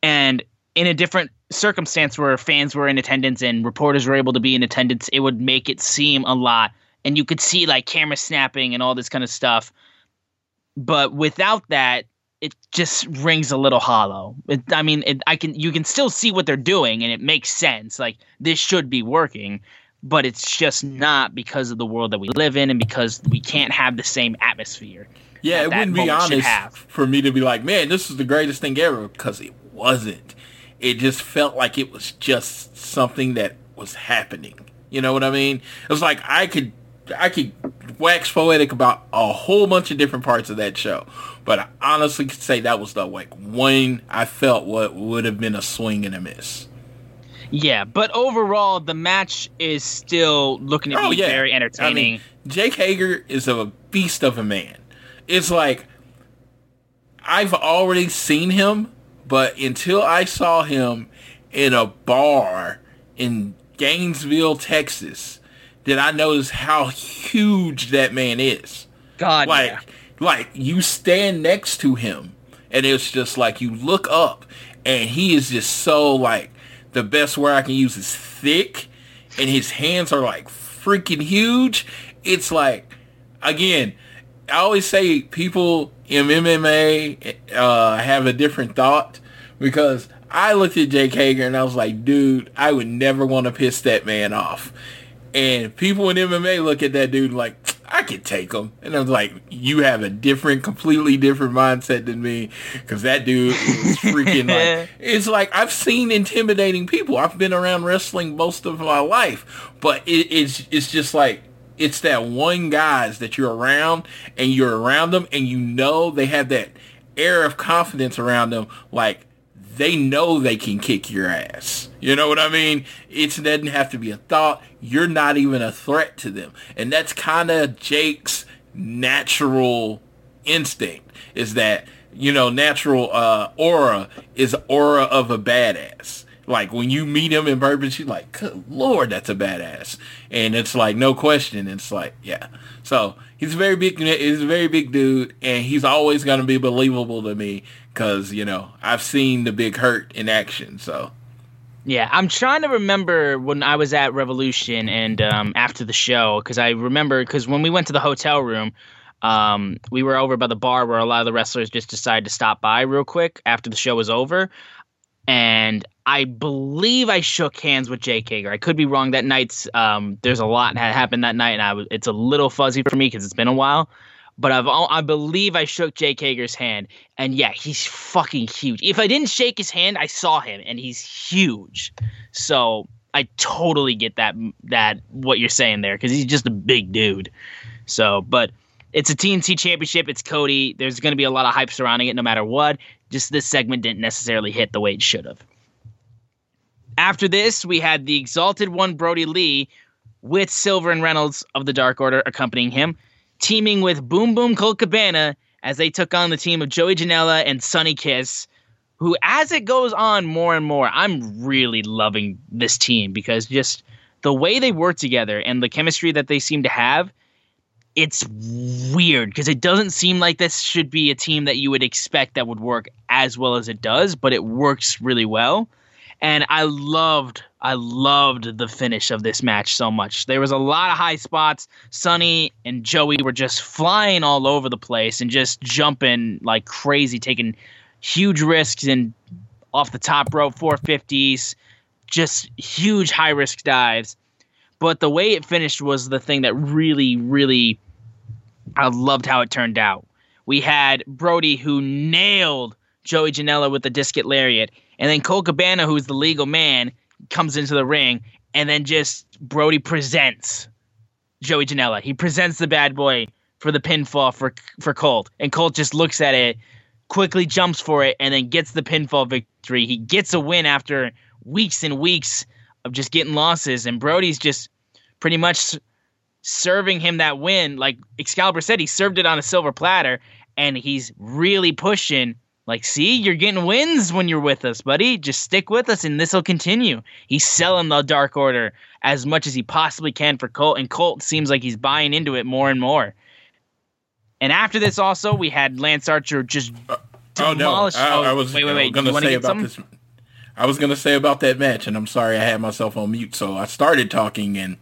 Speaker 1: and in a different circumstance where fans were in attendance and reporters were able to be in attendance, it would make it seem a lot and you could see like camera snapping and all this kind of stuff. But without that, it just rings a little hollow. It, I mean, it, I can you can still see what they're doing and it makes sense. Like this should be working but it's just not because of the world that we live in and because we can't have the same atmosphere.
Speaker 2: Yeah, it wouldn't be honest for me to be like, man, this is the greatest thing ever, because it wasn't. It just felt like it was just something that was happening. You know what I mean? It was like I could, I could wax poetic about a whole bunch of different parts of that show, but I honestly could say that was the like one I felt what would have been a swing and a miss.
Speaker 1: Yeah, but overall, the match is still looking to oh, be very entertaining.
Speaker 2: Oh, I mean, Jake Hager is a beast of a man. It's like I've already seen him, but until I saw him in a bar in Gainesville, Texas, did I notice how huge that man is.
Speaker 1: God,
Speaker 2: Like,
Speaker 1: yeah.
Speaker 2: like you stand next to him, and it's just like you look up, and he is just so like the best word I can use is thick, and his hands are like freaking huge. It's like, again, I always say people in MMA uh, have a different thought because I looked at Jake Hager and I was like, dude, I would never want to piss that man off. And people in MMA look at that dude like, I could take him. And I was like, you have a different, completely different mindset than me. Because that dude is freaking like, it's like, I've seen intimidating people. I've been around wrestling most of my life. But it, it's, it's just like, it's that one guys that you're around and you're around them and you know they have that air of confidence around them. Like, they know they can kick your ass. You know what I mean? It doesn't have to be a thought. You're not even a threat to them. And that's kind of Jake's natural instinct is that, you know, natural uh, aura is aura of a badass. Like when you meet him in person, you're like, good lord, that's a badass. And it's like, no question. It's like, yeah. So he's a very big, he's a very big dude and he's always going to be believable to me because, you know, I've seen the big hurt in action. So
Speaker 1: Yeah, I'm trying to remember when I was at Revolution and um, after the show because I remember because when we went to the hotel room, um, we were over by the bar where a lot of the wrestlers just decided to stop by real quick after the show was over. And I believe I shook hands with Jake Hager. I could be wrong. That night's um, there's a lot that happened that night, and I was it's a little fuzzy for me because it's been a while. But I've I believe I shook Jake Hager's hand, and yeah, he's fucking huge. If I didn't shake his hand, I saw him, and he's huge. So I totally get that that what you're saying there because he's just a big dude. So, but it's a TNT championship. It's Cody. There's going to be a lot of hype surrounding it, no matter what. Just this segment didn't necessarily hit the way it should have. After this, we had the exalted one, Brodie Lee, with Silver and Reynolds of the Dark Order accompanying him, teaming with Boom Boom Colt Cabana as they took on the team of Joey Janela and Sonny Kiss, who, as it goes on more and more, I'm really loving this team because just the way they work together and the chemistry that they seem to have, it's weird because it doesn't seem like this should be a team that you would expect that would work as well as it does, but it works really well. And I loved, I loved the finish of this match so much. There was a lot of high spots. Sonny and Joey were just flying all over the place and just jumping like crazy, taking huge risks and off the top rope 450s, just huge high risk dives. But the way it finished was the thing that really, really, I loved how it turned out. We had Brodie who nailed Joey Janela with the discus lariat, and then Colt Cabana, who's the legal man, comes into the ring, and then just Brodie presents Joey Janela. He presents the bad boy for the pinfall for for Colt, and Colt just looks at it, quickly jumps for it, and then gets the pinfall victory. He gets a win after weeks and weeks of just getting losses, and Brodie's just pretty much serving him that win. Like Excalibur said, he served it on a silver platter, and he's really pushing. Like, see, you're getting wins when you're with us, buddy. Just stick with us, and this will continue. He's selling the Dark Order as much as he possibly can for Colt, and Colt seems like he's buying into it more and more. And after this, also, we had Lance Archer just uh,
Speaker 2: Oh no,
Speaker 1: demolish.
Speaker 2: I,
Speaker 1: oh,
Speaker 2: I was
Speaker 1: wait, wait, wait. you wanna
Speaker 2: say about
Speaker 1: something?
Speaker 2: this. I was gonna say about that match, and I'm sorry I had myself on mute, so I started talking and.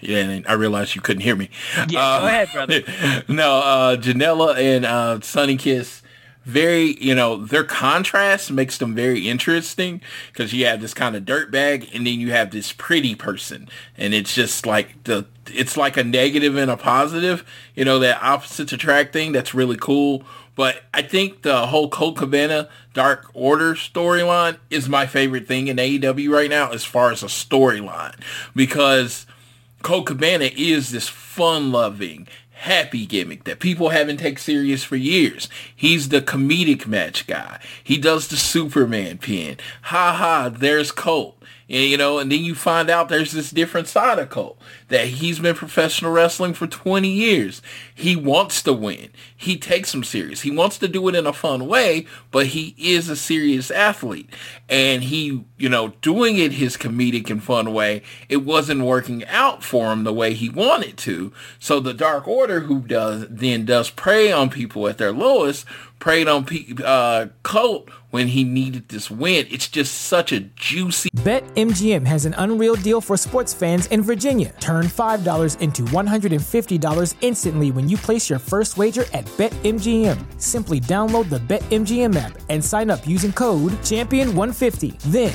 Speaker 2: Yeah, and I realized you couldn't hear me.
Speaker 1: Yeah,
Speaker 2: Uh,
Speaker 1: go ahead, brother.
Speaker 2: no, uh, Janela and uh, Sonny Kiss, very, you know, their contrast makes them very interesting because you have this kind of dirtbag and then you have this pretty person. And it's just like the, it's like a negative and a positive, you know, that opposites attract thing. That's really cool. But I think the whole Colt Cabana Dark Order storyline is my favorite thing in AEW right now as far as a storyline because Colt Cabana is this fun-loving, happy gimmick that people haven't taken serious for years. He's the comedic match guy. He does the Superman pin. Ha ha, there's Colt. And, you know, and then you find out there's this different side of Colt that he's been professional wrestling for 20 years. He wants to win. He takes him serious. He wants to do it in a fun way, but he is a serious athlete. And he, you know, doing it his comedic and fun way, it wasn't working out for him the way he wanted to. So the Dark Order, who does then does prey on people at their lowest, preyed on pe- uh, Colt when he needed this win. It's just such a juicy
Speaker 3: BetMGM has an unreal deal for sports fans in Virginia. Turn $5 into $150 instantly when you place your first wager at BetMGM. Simply download the BetMGM app and sign up using code Champion150. Then,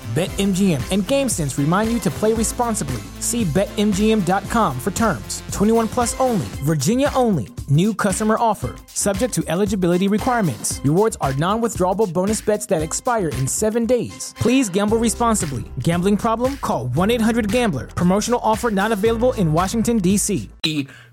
Speaker 3: BetMGM and GameSense remind you to play responsibly. See BetMGM.com for terms. 21 plus only, Virginia only. New customer offer. Subject to eligibility requirements. Rewards are non withdrawable bonus bets that expire in seven days. Please gamble responsibly. Gambling problem? Call 1 800 Gambler. Promotional offer not available in Washington, D.C.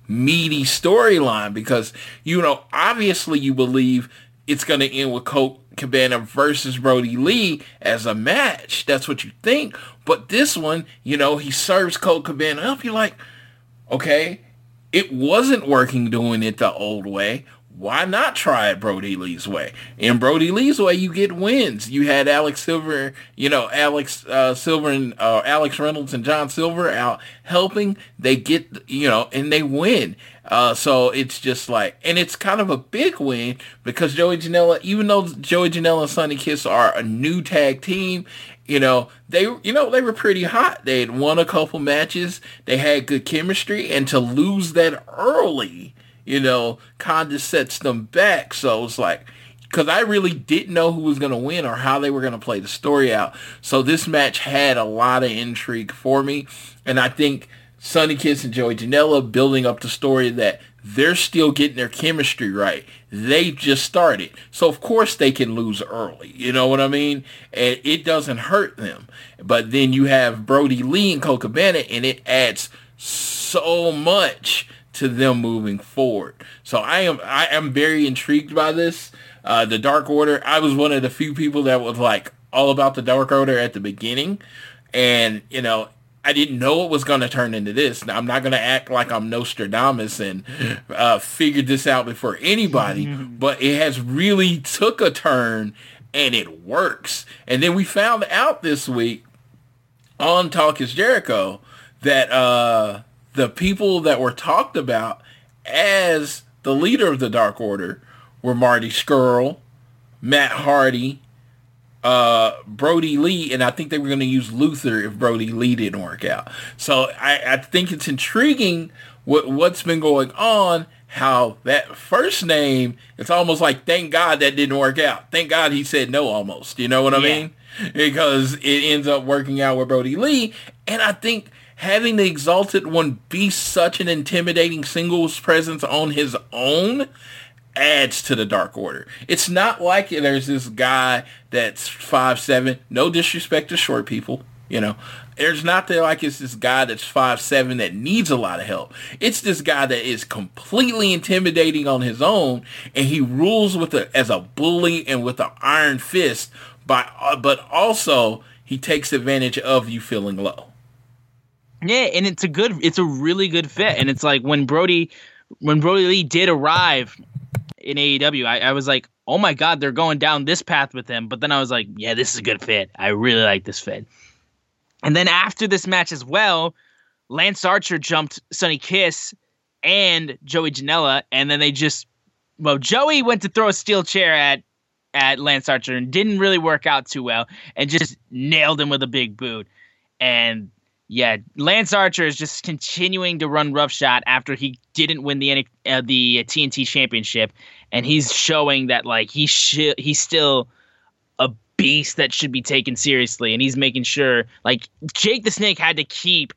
Speaker 2: meaty storyline because you know obviously you believe it's going to end with Colt Cabana versus Brodie Lee as a match. That's what you think. But this one, you know, he serves Colt Cabana up. You're like, okay, it wasn't working doing it the old way. why not try it Brodie Lee's way? In Brodie Lee's way, you get wins. You had Alex Silver, you know, Alex uh, Silver and uh, Alex Reynolds and John Silver out helping. They get, you know, and they win. Uh, so it's just like, and it's kind of a big win because Joey Janela, even though Joey Janela and Sonny Kiss are a new tag team, you know, they, you know, they were pretty hot. They had won a couple matches. They had good chemistry and to lose that early, you know, kind of sets them back. So it's like, because I really didn't know who was going to win or how they were going to play the story out. So this match had a lot of intrigue for me. And I think Sonny Kiss and Joey Janela building up the story that they're still getting their chemistry right. They just started. So of course they can lose early. You know what I mean? And it doesn't hurt them. But then you have Brodie Lee and Colt Cabana and it adds so much to them moving forward. So I am I am very intrigued by this. Uh, the Dark Order. I was one of the few people that was like all about the Dark Order at the beginning, and you know I didn't know it was going to turn into this. Now I'm not going to act like I'm Nostradamus and uh, figured this out before anybody, but it has really took a turn and it works. And then we found out this week on Talk is Jericho that uh, the people that were talked about as the leader of the Dark Order were Marty Scurll, Matt Hardy, uh, Brodie Lee, and I think they were going to use Luther if Brodie Lee didn't work out. So I, I think it's intriguing what what's been going on. How that first name, it's almost like thank God that didn't work out. Thank God he said no almost. You know what I
Speaker 1: Yeah.
Speaker 2: mean? Because it ends up working out with Brodie Lee, and I think having the Exalted One be such an intimidating singles presence on his own adds to the Dark Order. It's not like there's this guy that's five seven. No disrespect to short people, you know. There's not there like it's this guy that's five seven that needs a lot of help. It's this guy that is completely intimidating on his own, and he rules with a as a bully and with an iron fist. By uh, but also he takes advantage of you feeling low.
Speaker 1: Yeah, and it's a good, it's a really good fit. And it's like when Brodie, when Brodie Lee did arrive in AEW, I, I was like, oh my god, they're going down this path with him. But then I was like, yeah, this is a good fit. I really like this fit. And then after this match as well, Lance Archer jumped Sonny Kiss and Joey Janela, and then they just, well, Joey went to throw a steel chair at at Lance Archer and didn't really work out too well, and just nailed him with a big boot. And yeah, Lance Archer is just continuing to run roughshod after he didn't win the uh, the TNT championship, and he's showing that like he sh- he's still a beast that should be taken seriously, and he's making sure like Jake the Snake had to keep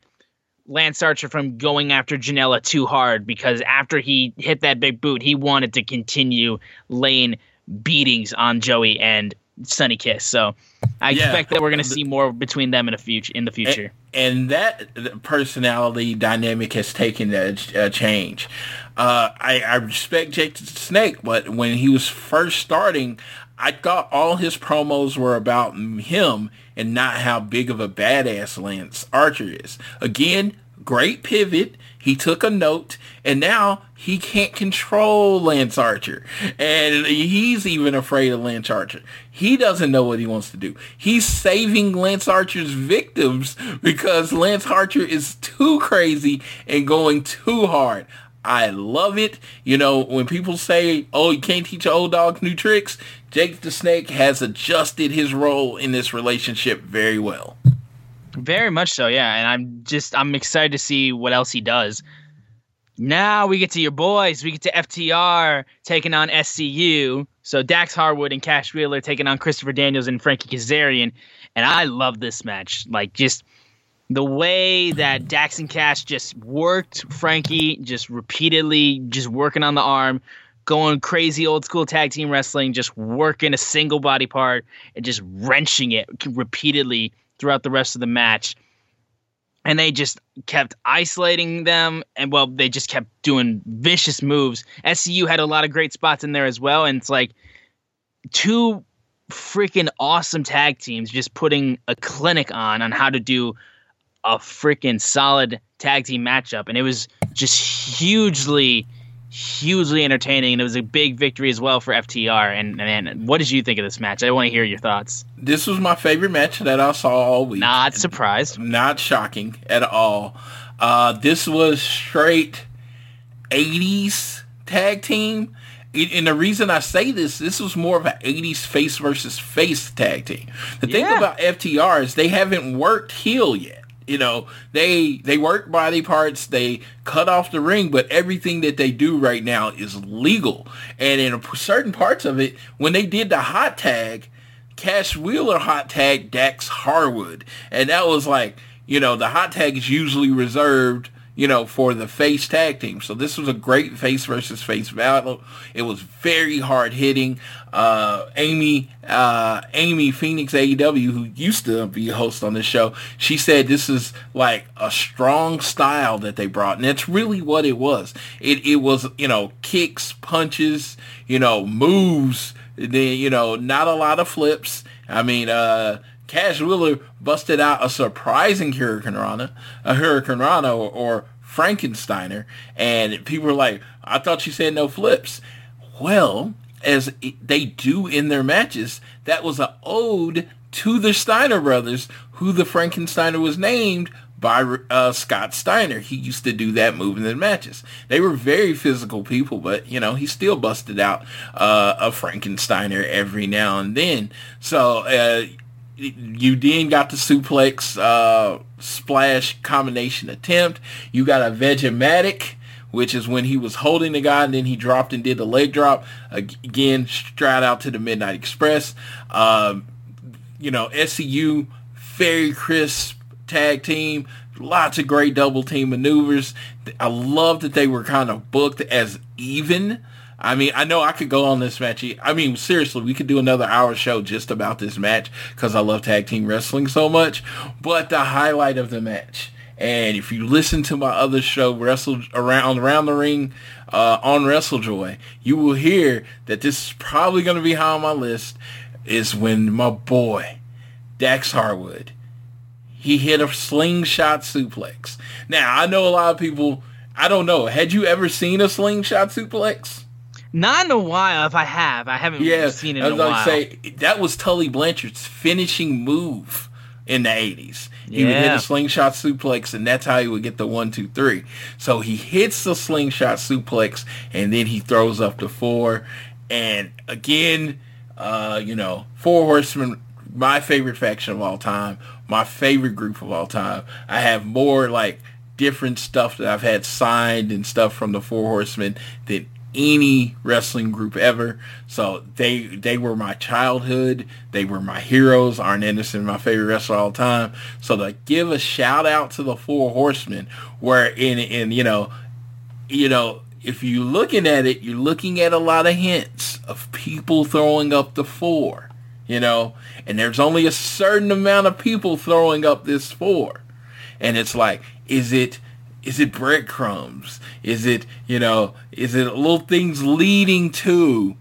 Speaker 1: Lance Archer from going after Janela too hard because after he hit that big boot, he wanted to continue laying beatings on Joey and Sonny Kiss. So I
Speaker 2: Yeah.
Speaker 1: expect that we're going to see more between them in the future. In the future.
Speaker 2: And that personality dynamic has taken a, a change. Uh, I, I respect Jake the Snake, but when he was first starting, I thought all his promos were about him and not how big of a badass Lance Archer is. Again, great pivot. He took a note, and now he can't control Lance Archer. And he's even afraid of Lance Archer. He doesn't know what he wants to do. He's saving Lance Archer's victims because Lance Archer is too crazy and going too hard. I love it. You know, when people say, oh, you can't teach old dog new tricks, Jake the Snake has adjusted his role in this relationship very well.
Speaker 1: Very much so, yeah. And I'm just I'm excited to see what else he does. Now we get to your boys. We get to FTR taking on SCU. So Dax Harwood and Cash Wheeler taking on Christopher Daniels and Frankie Kazarian. And I love this match. Like just the way that Dax and Cash just worked Frankie just repeatedly, just working on the arm, going crazy old school tag team wrestling, just working a single body part and just wrenching it repeatedly throughout the rest of the match. And they just kept isolating them, and well, they just kept doing vicious moves. SCU had a lot of great spots in there as well, and it's like two freaking awesome tag teams just putting a clinic on on how to do a freaking solid tag team matchup, and it was just hugely, hugely entertaining, and it was a big victory as well for FTR. And man, what did you think of this match? I want to hear your thoughts.
Speaker 2: This was my favorite match that I saw all week.
Speaker 1: Not surprised.
Speaker 2: Not shocking at all. Uh, this was straight 80s tag team. And the reason I say this, this was more of an 80s face versus face tag team. The thing about FTR is they haven't worked heel yet. You know, they they work body parts, they cut off the ring, but everything that they do right now is legal. And in a, certain parts of it, when they did the hot tag, Cash Wheeler hot tag Dax Harwood. And that was like, you know, the hot tag is usually reserved, you know, for the face tag team. So this was a great face versus face battle. It was very hard hitting. Uh, Amy, uh, Amy Phoenix AEW, who used to be a host on the show, she said this is like a strong style that they brought. And that's really what it was. It, it was, you know, kicks, punches, you know, moves, then you know not a lot of flips. I mean, uh, Cash busted out a surprising Hurricanrana, a Hurricanrana or, or Frankensteiner, and people were like, "I thought you said no flips." Well, as they do in their matches, that was an ode to the Steiner brothers, who the Frankensteiner was named by uh, Scott Steiner. He used to do that move in the matches. They were very physical people, but you know he still busted out uh, a Frankensteiner every now and then. So uh, you then got the suplex uh, splash combination attempt. You got a Vegematic which is when he was holding the guy and then he dropped and did the leg drop. Again, straight out to the Midnight Express. Um, you know, SCU, very crisp tag team. Lots of great double team maneuvers. I love that they were kind of booked as even. I mean, I know I could go on this match. I mean, seriously, we could do another hour show just about this match because I love tag team wrestling so much. But the highlight of the match, and if you listen to my other show, Wrestle Around Around the Ring uh, on WrestleJoy, you will hear that this is probably going to be high on my list. Is when my boy Dax Harwood he hit a slingshot suplex. Now I know a lot of people. I don't know. Had you ever seen a slingshot suplex?
Speaker 1: Not in a while. If I have, I haven't
Speaker 2: Yeah,
Speaker 1: seen it
Speaker 2: I
Speaker 1: in a
Speaker 2: was
Speaker 1: while.
Speaker 2: say that was Tully Blanchard's finishing move in the '80s. He would hit
Speaker 1: Yeah.
Speaker 2: a slingshot suplex, and that's how he would get the one, two, three. So he hits the slingshot suplex, and then he throws up the four. And again, uh, you know, Four Horsemen, my favorite faction of all time, my favorite group of all time. I have more like different stuff that I've had signed and stuff from the Four Horsemen than any wrestling group ever. So they they were my childhood. They were my heroes. Arn Anderson, my favorite wrestler all time. So to give a shout out to the Four Horsemen, where in in you know, you know, if you're looking at it, you're looking at a lot of hints of people throwing up the four. You know, and there's only a certain amount of people throwing up this four, and it's like, is it is it breadcrumbs? Is it you know? Is it little things leading to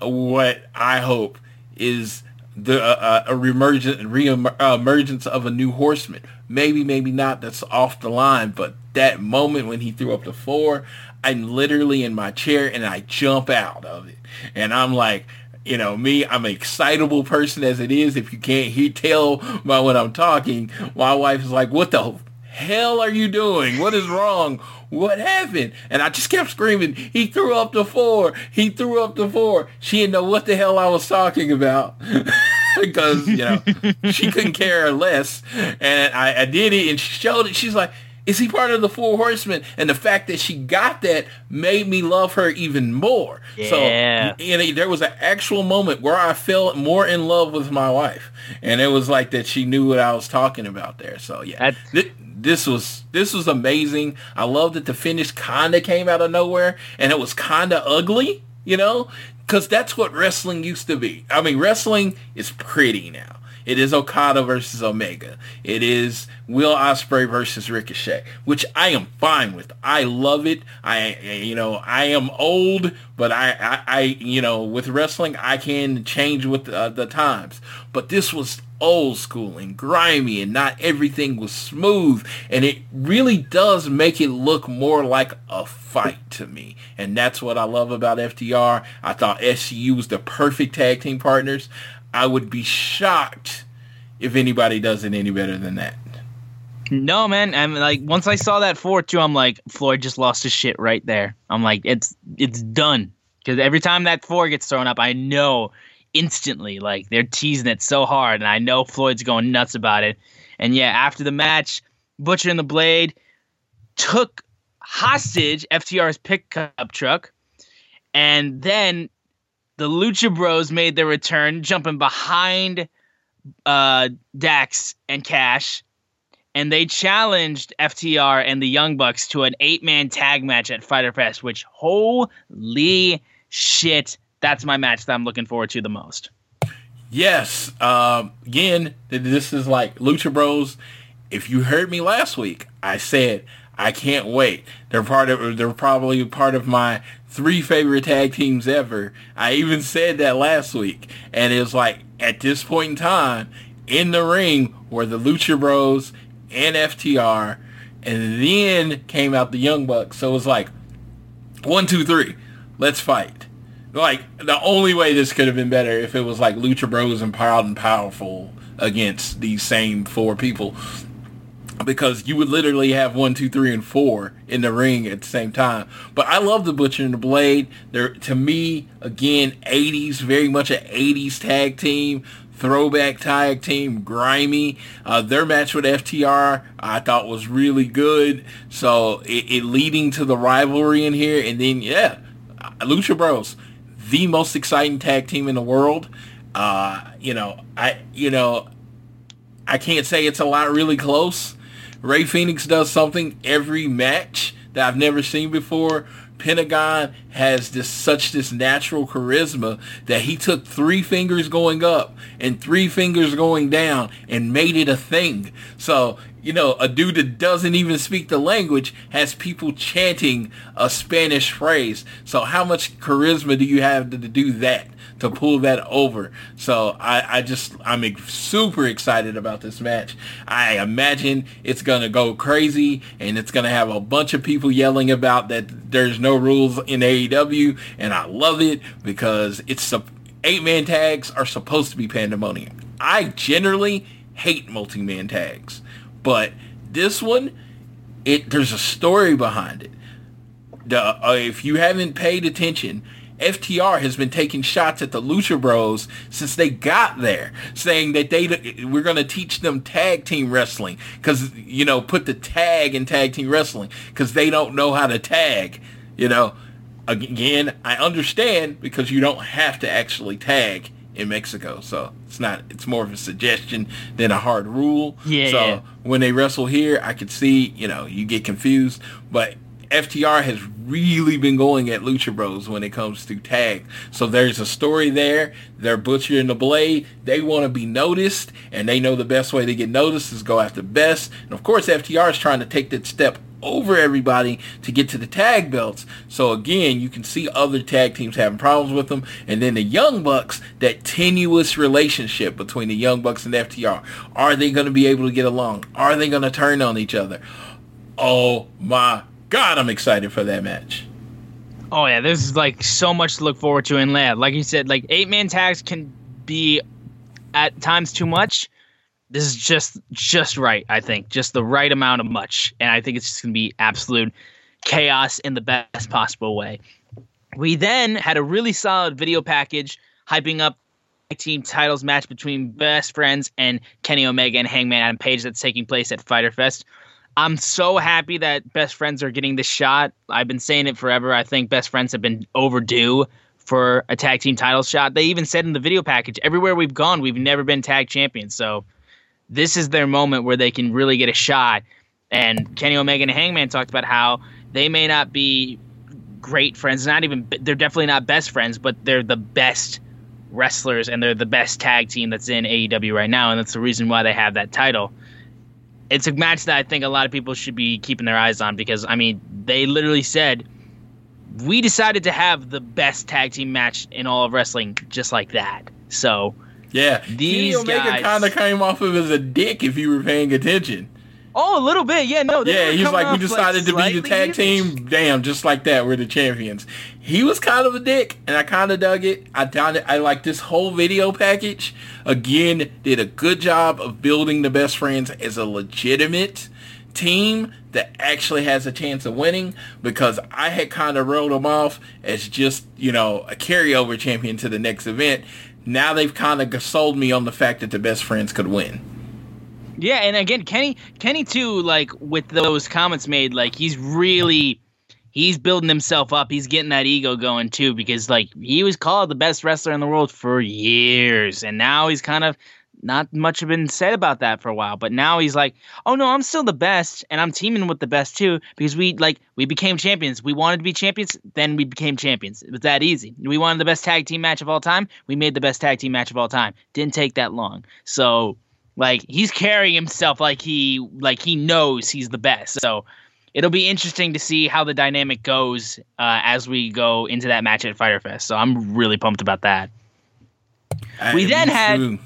Speaker 2: what I hope is the uh, uh, a reemergent re-emergence of a new horseman? Maybe, maybe not. That's off the line. But that moment when he threw up the four, I'm literally in my chair and I jump out of it, and I'm like. You know, me, I'm an excitable person as it is. If you can't hear, tell by what I'm talking, my wife is like, what the hell are you doing? What is wrong? What happened? And I just kept screaming, he threw up the four. He threw up the four. She didn't know what the hell I was talking about. because, you know, she couldn't care less. And I, I did it and she showed it. She's like, is he part of the Four Horsemen? And the fact that she got that made me love her even more.
Speaker 1: Yeah.
Speaker 2: So, you know, there was an actual moment where I felt more in love with my wife. And it was like that she knew what I was talking about there. So, yeah.
Speaker 1: That's-
Speaker 2: this was this was amazing. I love that the finish kind of came out of nowhere and it was kind of ugly, you know, because that's what wrestling used to be. I mean, wrestling is pretty now. It is Okada versus Omega. It is Will Ospreay versus Ricochet, which I am fine with. I love it. I, you know, I am old, but I, I, I you know, with wrestling, I can change with uh, the times. But this was old school and grimy and not everything was smooth. And it really does make it look more like a fight to me. And that's what I love about FTR I thought SCU was the perfect tag team partners. I would be shocked if anybody does it any better than that.
Speaker 1: No, man. I'm like once I saw that four two, I'm like Floyd just lost his shit right there. I'm like it's it's done. Because every time that four gets thrown up, I know instantly like they're teasing it so hard, and I know Floyd's going nuts about it. And yeah, after the match, Butcher and the Blade took hostage FTR's pickup truck, and then the Lucha Bros made their return, jumping behind uh, Dax and Cash and they challenged FTR and the Young Bucks to an eight man tag match at Fyter Fest, which holy shit, that's my match that I'm looking forward to the most.
Speaker 2: Yes. Um, again, this is like Lucha Bros. If you heard me last week, I said I can't wait. They're part of. They're probably part of my three favorite tag teams ever. I even said that last week, and it's like at this point in time in the ring were the Lucha Bros and FTR, and then came out the Young Bucks. So it was like one, two, three, let's fight. Like the only way this could have been better if it was like Lucha Bros and Proud and Powerful against these same four people. Because you would literally have one, two, three, and four in the ring at the same time. But I love the Butcher and the Blade. They're to me again 80s, very much an 80s tag team throwback tag team, grimy. Uh, their match with FTR I thought was really good. So it, it, leading to the rivalry in here, and then yeah, Lucha Bros, the most exciting tag team in the world. Uh, you know, I you know, I can't say it's a lot really close. Rey Fenix does something every match that I've never seen before. Pentagon has this such this natural charisma that he took three fingers going up and three fingers going down and made it a thing. So, you know, a dude that doesn't even speak the language has people chanting a Spanish phrase. So how much charisma do you have to, to do that? to pull that over. So I, I just I'm super excited about this match. I imagine it's gonna go crazy and it's gonna have a bunch of people yelling about that there's no rules in AEW, and I love it because it's eight man tags are supposed to be pandemonium. I generally hate multi man tags, but this one, it there's a story behind it. The, uh, if you haven't paid attention, FTR has been taking shots at the Lucha Bros since they got there, saying that they we're going to teach them tag team wrestling because you know put the tag in tag team wrestling because they don't know how to tag. You know, again, I understand because you don't have to actually tag in Mexico, so it's not it's more of a suggestion than a hard rule.
Speaker 1: Yeah.
Speaker 2: So
Speaker 1: yeah.
Speaker 2: when they wrestle here, I could see you know you get confused, but FTR has really been going at Lucha Bros when it comes to tag. So there's a story there. They're butchering the Blade. They want to be noticed, and they know the best way to get noticed is go after best. And of course, FTR is trying to take that step over everybody to get to the tag belts. So again, you can see other tag teams having problems with them. And then the Young Bucks, that tenuous relationship between the Young Bucks and FTR. Are they going to be able to get along? Are they going to turn on each other? Oh my God, I'm excited for that match.
Speaker 1: Oh yeah, there's like so much to look forward to in Lab. Like you said, like eight man tags can be at times too much. This is just just right, I think. Just the right amount of much. And I think it's just gonna be absolute chaos in the best possible way. We then had a really solid video package hyping up Tag team titles match between best friends and Kenny Omega and Hangman Adam Page that's taking place at Fyter Fest. I'm so happy that best friends are getting this shot. I've been saying it forever. I think best friends have been overdue for a tag team title shot. They even said in the video package, everywhere we've gone, we've never been tag champions. So this is their moment where they can really get a shot. And Kenny Omega and Hangman talked about how they may not be great friends, not even they're definitely not best friends, but they're the best wrestlers and they're the best tag team that's in AEW right now, and that's the reason why they have that title it's a match that I think a lot of people should be keeping their eyes on because I mean they literally said we decided to have the best tag team match in all of wrestling just like that. So
Speaker 2: Yeah,
Speaker 1: These
Speaker 2: Kenny Omega
Speaker 1: guys-
Speaker 2: kind of came off of as a dick if you were paying attention.
Speaker 1: Oh, a little bit. Yeah, no.
Speaker 2: Yeah,
Speaker 1: were
Speaker 2: he's like, we decided to be the tag team. Damn, just like that, we're the champions. He was kind of a dick, and I kind of dug it. I found it. I like this whole video package. Again, did a good job of building the best friends as a legitimate team that actually has a chance of winning. Because I had kind of rolled them off as just you know a carryover champion to the next event. Now they've kind of sold me on the fact that the best friends could win.
Speaker 1: Yeah, and again, Kenny, Kenny too, like with those comments made, like he's really, he's building himself up. He's getting that ego going too, because like he was called the best wrestler in the world for years, and now he's kind of not much have been said about that for a while. But now he's like, oh no, I'm still the best, and I'm teaming with the best too, because we like we became champions. We wanted to be champions, then we became champions. It was that easy. We wanted the best tag team match of all time. We made the best tag team match of all time. Didn't take that long. So like he's carrying himself like he like he knows he's the best. So it'll be interesting to see how the dynamic goes uh, as we go into that match at Fyter Fest. So I'm really pumped about that. We
Speaker 2: Uh,
Speaker 1: then had-
Speaker 2: too.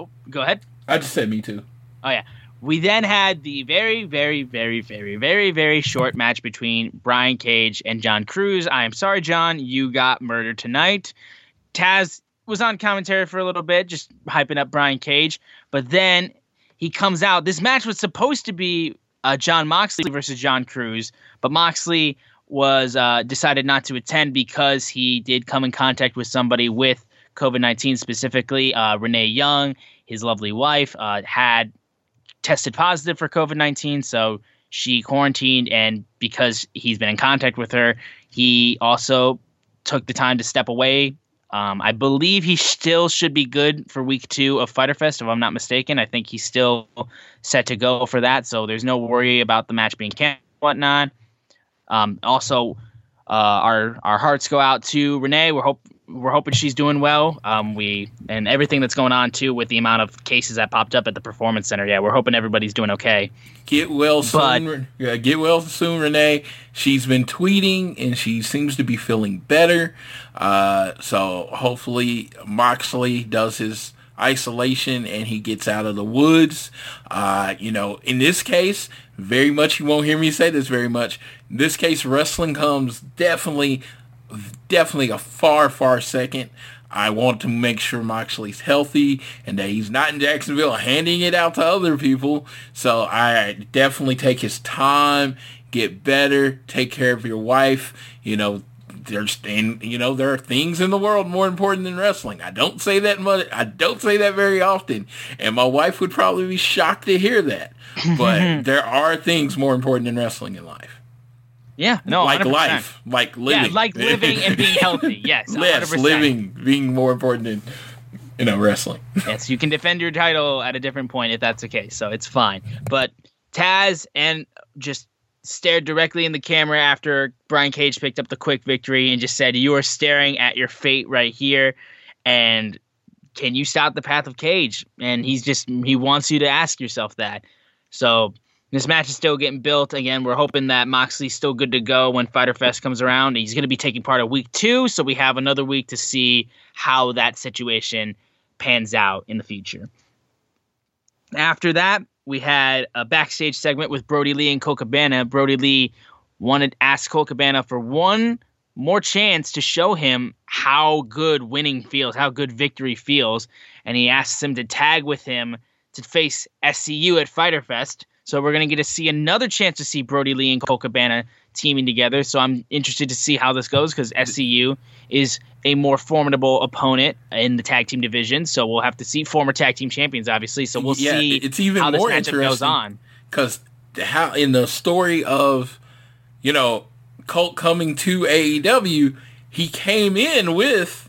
Speaker 1: Oh, go ahead.
Speaker 2: I just said me too.
Speaker 1: Oh yeah. We then had the very, very, very, very, very, very short match between Brian Cage and Jon Cruz. I am sorry, Jon, you got murdered tonight. Taz was on commentary for a little bit, just hyping up Brian Cage, but then he comes out. This match was supposed to be uh, Jon Moxley versus Jon Cruz, but Moxley was uh, decided not to attend because he did come in contact with somebody with COVID nineteen, specifically uh, Renee Young, his lovely wife, uh, had tested positive for COVID 19. So she quarantined. And because he's been in contact with her, he also took the time to step away. Um, I believe he still should be good for week two of Fyter Fest, if I'm not mistaken. I think he's still set to go for that. So there's no worry about the match being canceled whatnot. Um, also, uh, our our hearts go out to Renee. We're hope we're hoping she's doing well. Um, we and everything that's going on too with the amount of cases that popped up at the performance center. Yeah, we're hoping everybody's doing okay.
Speaker 2: Get well
Speaker 1: But-
Speaker 2: soon. yeah, get well soon, Renee. She's been tweeting and she seems to be feeling better. Uh, so hopefully Moxley does his isolation and he gets out of the woods. Uh, you know, in this case, very much you won't hear me say this very much. In this case, wrestling comes definitely, definitely a far, far second. I want to make sure Moxley's healthy and that he's not in Jacksonville handing it out to other people. So I definitely take his time, get better, take care of your wife. You know, there's and you know there are things in the world more important than wrestling. I don't say that much. I don't say that very often, and my wife would probably be shocked to hear that. But there are things more important than wrestling in life,
Speaker 1: Yeah, no,
Speaker 2: like
Speaker 1: 100%.
Speaker 2: life, like living,
Speaker 1: Yeah, like living and being healthy. Yes,
Speaker 2: Yes,
Speaker 1: 100%.
Speaker 2: living being more important than you know wrestling.
Speaker 1: yes, you can defend your title at a different point if that's the case, so it's fine. But Taz and just stared directly in the camera after Brian Cage picked up the quick victory and just said, "You are staring at your fate right here." And can you stop the path of Cage? And he's just he wants you to ask yourself that. So this match is still getting built. Again, we're hoping that Moxley's still good to go when Fyter Fest comes around. He's going to be taking part of week two, so we have another week to see how that situation pans out in the future. After that, we had a backstage segment with Brodie Lee and Colt Cabana. Brodie Lee wanted to ask Colt Cabana for one more chance to show him how good winning feels, how good victory feels, and he asks him to tag with him to face SCU at Fighter Fest. So we're gonna get to see another chance to see Brodie Lee and Colt Cabana teaming together. So I'm interested to see how this goes because SCU is a more formidable opponent in the tag team division. So we'll have to see former tag team champions, obviously. So we'll
Speaker 2: Yeah,
Speaker 1: see
Speaker 2: it's even
Speaker 1: how this
Speaker 2: more
Speaker 1: matchup goes
Speaker 2: interesting.
Speaker 1: on.
Speaker 2: because how in the story of you know Colt coming to AEW, he came in with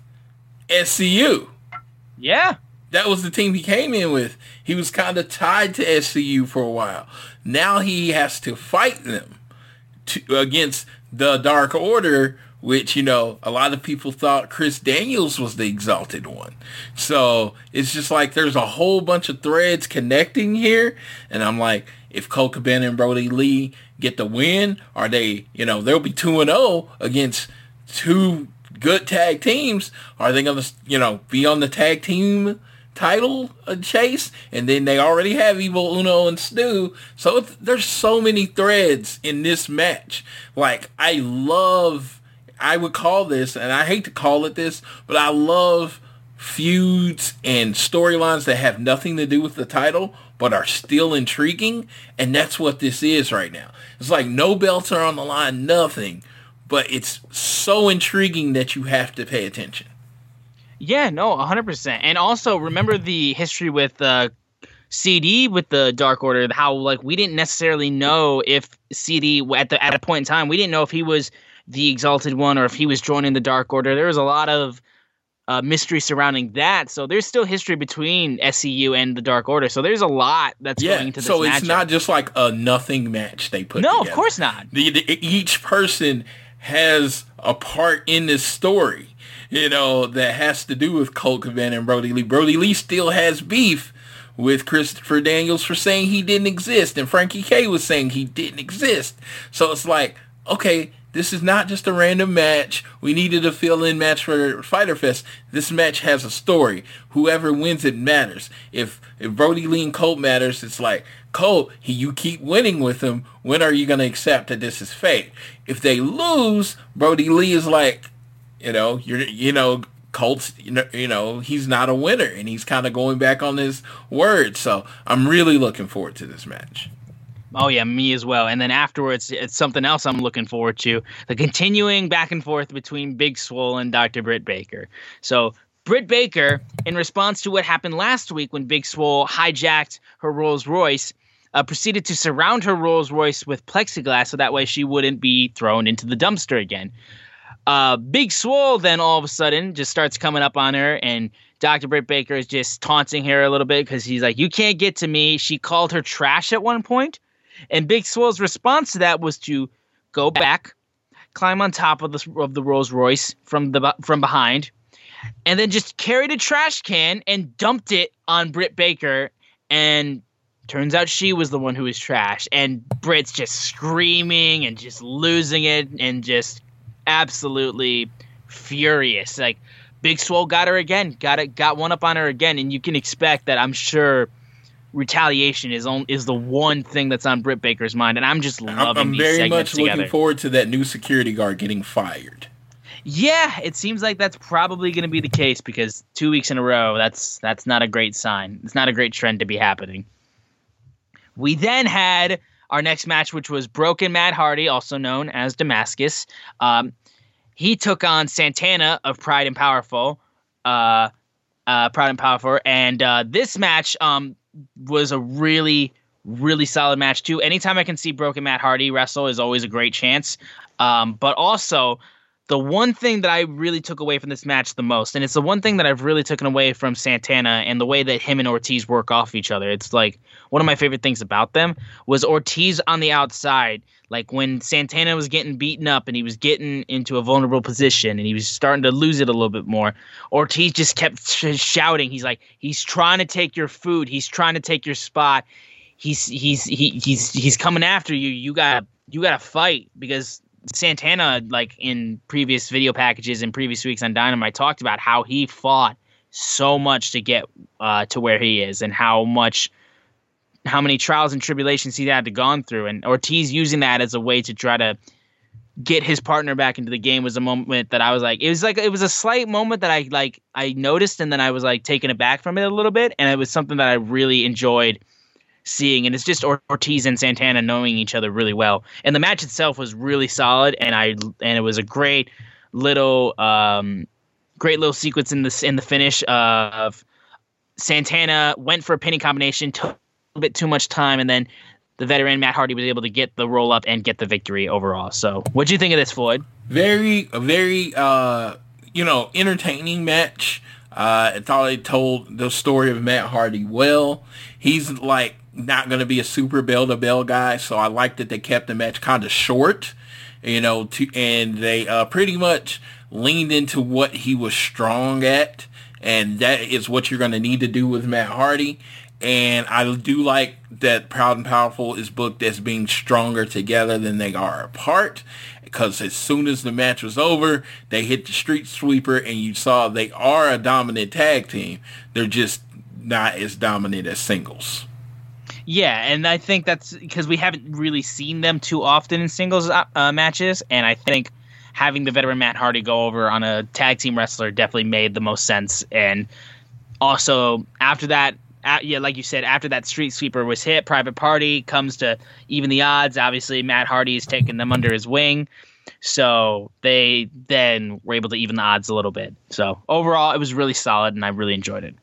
Speaker 2: SCU.
Speaker 1: Yeah.
Speaker 2: That was the team he came in with. He was kind of tied to SCU for a while. Now he has to fight them to, against the Dark Order, which, you know, a lot of people thought Chris Daniels was the exalted one. So it's just like there's a whole bunch of threads connecting here. And I'm like, if Colt Cabana and Brodie Lee get the win, are they, you know, they'll be 2 and 0 against two good tag teams. Are they going to, you know, be on the tag team title chase, and then they already have Evil Uno and Stu. So there's so many threads in this match. Like I love, I would call this, and I hate to call it this, but I love feuds and storylines that have nothing to do with the title but are still intriguing and that's what this is right now it's like no belts are on the line nothing but it's so intriguing that you have to pay attention
Speaker 1: Yeah, no, 100%. And also remember the history with uh, CD with the Dark Order, how like we didn't necessarily know if CD at the at a point in time, we didn't know if he was the exalted one or if he was joining the Dark Order. There was a lot of uh, mystery surrounding that. So there's still history between SCU and the Dark Order. So there's a lot that's going
Speaker 2: yeah
Speaker 1: into this
Speaker 2: so it's
Speaker 1: matchup.
Speaker 2: not just like a nothing match they put
Speaker 1: No, of course not.
Speaker 2: the, the, each person has a part in this story, you know, that has to do with Colt Cabana and Brodie Lee. Brodie Lee still has beef with Christopher Daniels for saying he didn't exist, and Frankie K was saying he didn't exist. So it's like, okay, this is not just a random match. We needed a fill-in match for Fyter Fest. This match has a story. Whoever wins it matters. If if Brodie Lee and Colt matters, it's like Colt, he, you keep winning with him. When are you to accept that this is fate? If they lose, Brodie Lee is like, you know, you're you know. Colt's, you know, he's not a winner, and he's kind of going back on his word. So I'm really looking forward to this match.
Speaker 1: Oh yeah, me as well. And then afterwards, it's something else I'm looking forward to: the continuing back and forth between Big Swole and Dr. Britt Baker. So Britt Baker, in response to what happened last week when Big Swole hijacked her Rolls Royce, uh, proceeded to surround her Rolls Royce with plexiglass so that way she wouldn't be thrown into the dumpster again. Uh, Big Swole then all of a sudden just starts coming up on her, and Dr. Britt Baker is just taunting her a little bit because he's like, "You can't get to me." She called her trash at one point, and Big Swole's response to that was to go back, climb on top of the of the Rolls Royce from the from behind, and then just carried a trash can and dumped it on Britt Baker, and turns out she was the one who was trash, and Britt's just screaming and just losing it and just absolutely furious. Like Big Swole got her again, got it, got one up on her again, and you can expect that. I'm sure retaliation is on is the one thing that's on Britt Baker's mind, and I'm just
Speaker 2: I'm,
Speaker 1: loving
Speaker 2: I'm
Speaker 1: these
Speaker 2: very much
Speaker 1: together.
Speaker 2: looking forward to that new security guard getting fired.
Speaker 1: Yeah, it seems like that's probably going to be the case because two weeks in a row, that's that's not a great sign. It's not a great trend to be happening. We then had our next match, which was Broken Matt Hardy, also known as Damascus. Um, he took on Santana of Pride and Powerful, uh, uh, Proud and Powerful, and uh, this match um, was a really, really solid match too. Anytime I can see Broken Matt Hardy wrestle is always a great chance. Um, but also, the one thing that I really took away from this match the most, and it's the one thing that I've really taken away from Santana and the way that him and Ortiz work off each other. It's like one of my favorite things about them was Ortiz on the outside. Like when Santana was getting beaten up and he was getting into a vulnerable position and he was starting to lose it a little bit more, Ortiz just kept sh- shouting. He's like, he's trying to take your food. He's trying to take your spot. He's he's he, he's he's coming after you. You gotta you gotta fight because Santana, like in previous video packages and previous weeks on Dynamite, talked about how he fought so much to get uh, to where he is and how much, how many trials and tribulations he had to gone through. And Ortiz using that as a way to try to get his partner back into the game was a moment that I was like, it was like it was a slight moment that I like I noticed and then I was like taken aback from it a little bit, and it was something that I really enjoyed seeing and it's just Ortiz and Santana knowing each other really well. And the match itself was really solid and I and it was a great little um great little sequence in this in the finish of Santana went for a pinning combination, took bit too much time and then the veteran Matt Hardy was able to get the roll up and get the victory overall. So, what do you think of this, Floyd?
Speaker 2: Very, very, uh, you know, entertaining match. Uh, I thought it told the story of Matt Hardy well. He's like not going to be a super bell to bell guy, so I like that they kept the match kind of short, you know, to, and they uh, pretty much leaned into what he was strong at, and that is what you're going to need to do with Matt Hardy. And I do like that Proud and Powerful is booked as being stronger together than they are apart. Because as soon as the match was over, they hit the street sweeper and you saw they are a dominant tag team. They're just not as dominant as singles.
Speaker 1: Yeah, and I think that's because we haven't really seen them too often in singles uh, uh, matches, and I think having the veteran Matt Hardy go over on a tag team wrestler definitely made the most sense. And also after that, uh, yeah, like you said, after that street sweeper was hit, Private Party comes to even the odds. Obviously, Matt Hardy is taking them under his wing. So they then were able to even the odds a little bit. So overall, it was really solid, and I really enjoyed it.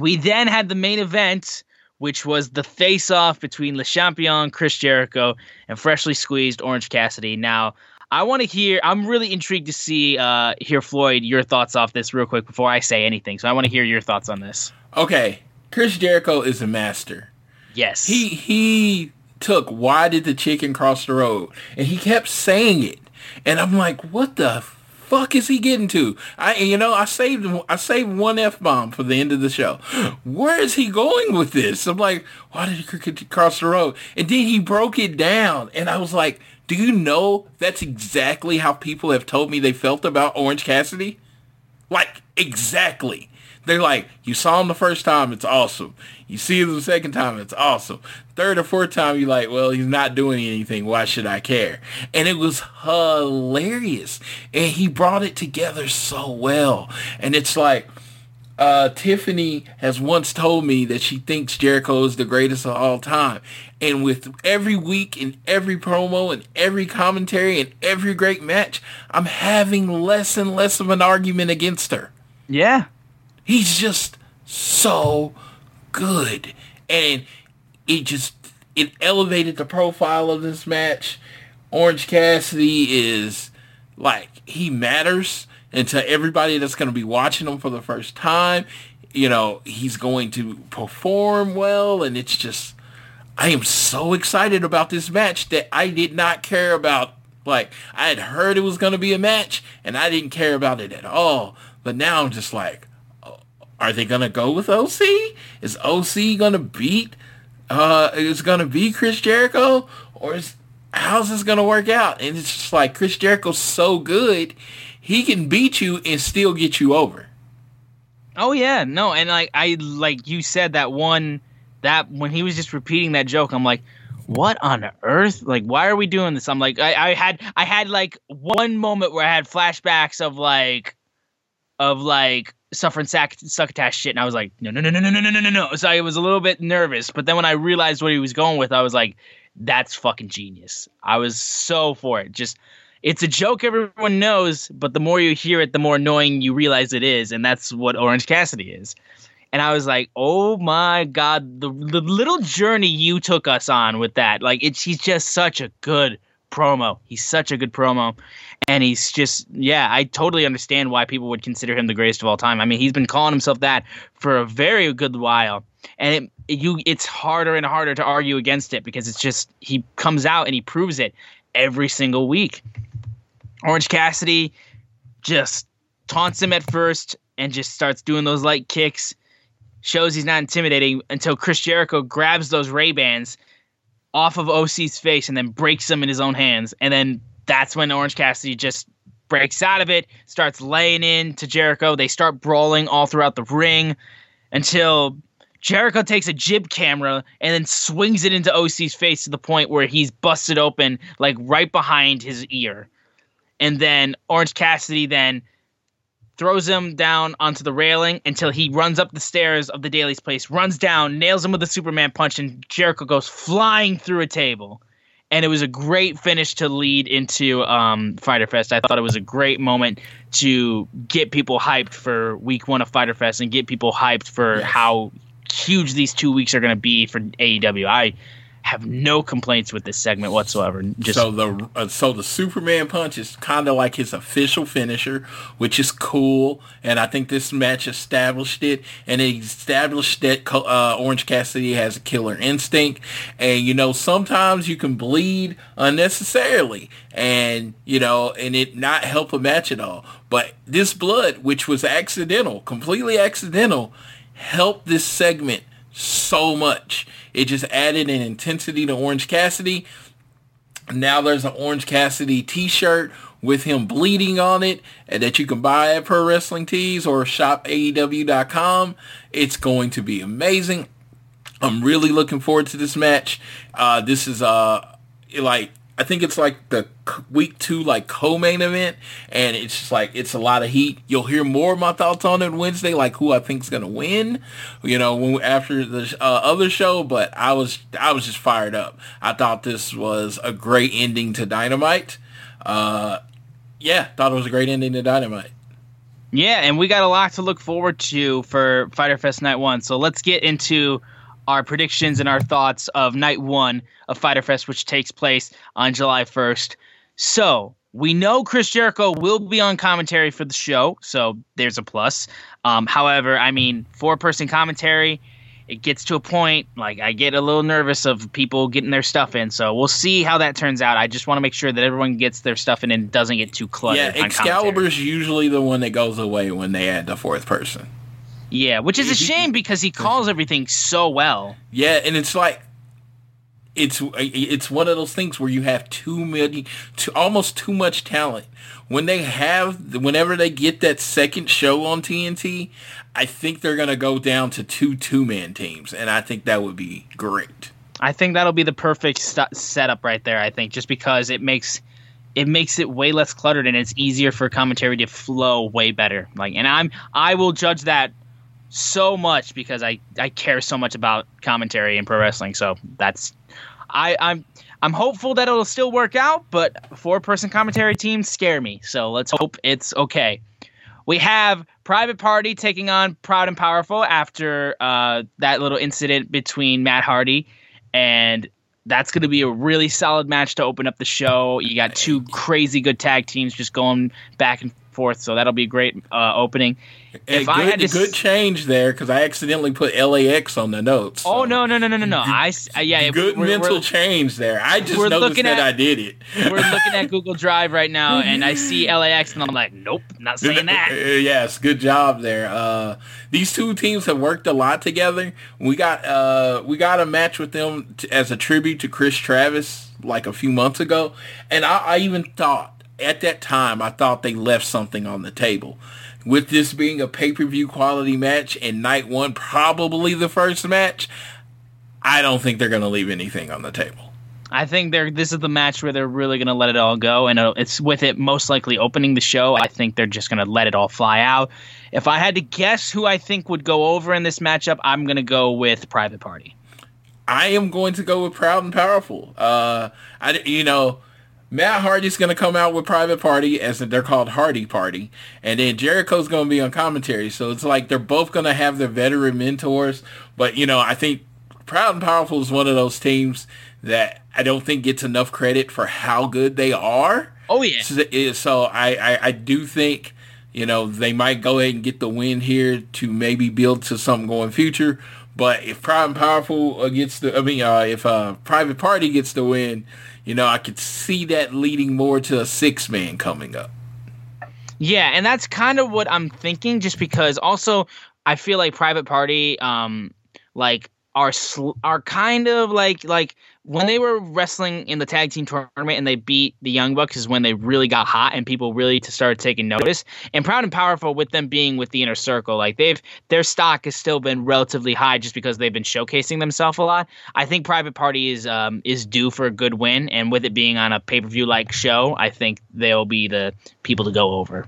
Speaker 1: We then had the main event, which was the face-off between Le Champion, Chris Jericho, and freshly squeezed Orange Cassidy. Now, I want to hear. I'm really intrigued to see, uh, hear Floyd your thoughts off this real quick before I say anything. So I want to hear your thoughts on this.
Speaker 2: Okay, Chris Jericho is a master.
Speaker 1: Yes,
Speaker 2: He he took why did the chicken cross the road? And he kept saying it. And I'm like, what the fuck is he getting to? I you know, I saved I saved one F bomb for the end of the show. Where is he going with this? I'm like, why did he cross the road? And then he broke it down and I was like, do you know that's exactly how people have told me they felt about Orange Cassidy? Like exactly. They're like, you saw him the first time, it's awesome. You see him the second time, it's awesome. Third or fourth time, you're like, well, he's not doing anything. Why should I care? And it was hilarious. And he brought it together so well. And it's like, uh, Tiffany has once told me that she thinks Jericho is the greatest of all time. And with every week and every promo and every commentary and every great match, I'm having less and less of an argument against her.
Speaker 1: yeah,
Speaker 2: He's just so good. And it just it elevated the profile of this match. Orange Cassidy is like he matters and to everybody that's going to be watching him for the first time, you know, he's going to perform well and it's just I am so excited about this match that I did not care about like I had heard it was going to be a match and I didn't care about it at all. But now I'm just like are they gonna go with OC? Is OC gonna beat? Uh, is gonna be Chris Jericho, or is how's this gonna work out? And it's just like Chris Jericho's so good, he can beat you and still get you over.
Speaker 1: Oh yeah, no, and like I like you said that one that when he was just repeating that joke, I'm like, what on earth? Like, why are we doing this? I'm like, I, I had I had like one moment where I had flashbacks of like of like suffering sac- succotash shit, and I was like, no, no, no, no, no, no, no, no, no, no. So I was a little bit nervous, but then when I realized what he was going with, I was like, that's fucking genius. I was so for it. Just it's a joke everyone knows, but the more you hear it, the more annoying you realize it is, and that's what Orange Cassidy is. And I was like, "Oh my god, the, the little journey you took us on with that! Like, it's he's just such a good promo. He's such a good promo, and he's just yeah. I totally understand why people would consider him the greatest of all time. I mean, he's been calling himself that for a very good while, and it you it's harder and harder to argue against it because it's just he comes out and he proves it every single week. Orange Cassidy just taunts him at first and just starts doing those light kicks. Shows he's not intimidating until Chris Jericho grabs those Ray Bans off of OC's face and then breaks them in his own hands. And then that's when Orange Cassidy just breaks out of it, starts laying in to Jericho. They start brawling all throughout the ring until Jericho takes a jib camera and then swings it into OC's face to the point where he's busted open, like right behind his ear. And then Orange Cassidy then throws him down onto the railing until he runs up the stairs of the Daily's Place, runs down, nails him with a Superman punch, and Jericho goes flying through a table. And it was a great finish to lead into um, Fyter Fest. I thought it was a great moment to get people hyped for week one of Fyter Fest and get people hyped for how huge these two weeks are going to be for AEW. I have no complaints with this segment whatsoever. Just
Speaker 2: so the uh, so the Superman punch is kind of like his official finisher, which is cool, and I think this match established it, and it established that uh, Orange Cassidy has a killer instinct, and you know sometimes you can bleed unnecessarily, and you know, and it not help a match at all. But this blood, which was accidental, completely accidental, helped this segment so much. It just added an intensity to Orange Cassidy. Now there's an Orange Cassidy t-shirt with him bleeding on it and that you can buy at Pro Wrestling Tees or shop shopaew.com. It's going to be amazing. I'm really looking forward to this match. Uh, this is uh like I think it's like the week two like co-main event, and it's just like it's a lot of heat. You'll hear more of my thoughts on it Wednesday, like who I think's gonna win. You know, when, after the uh, other show, but I was I was just fired up. I thought this was a great ending to Dynamite. Uh, yeah, thought it was a great ending to Dynamite.
Speaker 1: Yeah, and we got a lot to look forward to for Fyter Fest Night One. So let's get into our predictions and our thoughts of Night One of Fyter Fest, which takes place on July 1st. So we know Chris Jericho will be on commentary for the show, so there's a plus. Um, however, I mean, four person commentary, it gets to a point like I get a little nervous of people getting their stuff in. So we'll see how that turns out. I just want to make sure that everyone gets their stuff in and doesn't get too cluttered.
Speaker 2: Yeah. Excalibur's usually the one that goes away when they add the fourth person.
Speaker 1: Yeah, which is a shame because he calls everything so well.
Speaker 2: Yeah, and it's like it's uh, it's one of those things where you have too many, too, almost too much talent. When they have, whenever they get that second show on TNT, I think they're gonna go down to two two man teams, and I think that would be great.
Speaker 1: I think that'll be the perfect st- setup right there. I think just because it makes it makes it way less cluttered and it's easier for commentary to flow way better. Like, and I'm I will judge that so much because I I care so much about commentary and pro wrestling. So that's I I'm I'm hopeful that it'll still work out, but four person commentary teams scare me. So let's hope it's okay. We have Private Party taking on Proud and Powerful after uh, that little incident between Matt Hardy, and that's going to be a really solid match to open up the show. You got two crazy good tag teams just going back and forth, so that'll be a great uh, opening.
Speaker 2: If good, I had to good s- change there because I accidentally put LAX on the notes.
Speaker 1: So. Oh no no no no no no! I uh, yeah
Speaker 2: good we're, mental we're, change there. I just noticed that at, I did it.
Speaker 1: we're looking at Google Drive right now, and I see LAX, and I'm like, nope, not saying that.
Speaker 2: yes, good job there. Uh, these two teams have worked a lot together. We got uh, we got a match with them t- as a tribute to Chris Travis like a few months ago, and I, I even thought at that time I thought they left something on the table with this being a pay-per-view quality match and night one probably the first match, I don't think they're going to leave anything on the table.
Speaker 1: I think they're this is the match where they're really going to let it all go, and it's with it most likely opening the show. I think they're just going to let it all fly out. If I had to guess who I think would go over in this matchup, I'm going to go with Private Party.
Speaker 2: I am going to go with Proud and Powerful. Uh, I you know Matt Hardy's going to come out with Private Party, as they're called Hardy Party, and then Jericho's going to be on commentary. So it's like they're both going to have their veteran mentors. But you know, I think Proud and Powerful is one of those teams that I don't think gets enough credit for how good they are.
Speaker 1: Oh yeah.
Speaker 2: So, so I, I, I do think you know they might go ahead and get the win here to maybe build to something going future. But if Proud and Powerful gets the, I mean, uh, if uh, Private Party gets the win you know, I could see that leading more to a six man coming up.
Speaker 1: Yeah, and that's kind of what I'm thinking. Just because, also, I feel like Private Party, um, like are sl- are kind of like like when they were wrestling in the tag team tournament and they beat the Young Bucks is when they really got hot and people really started taking notice. And Proud and Powerful with them being with the inner circle, like they've their stock has still been relatively high just because they've been showcasing themselves a lot. I think Private Party is um, is due for a good win, and with it being on a pay per view like show, I think they'll be the people to go over.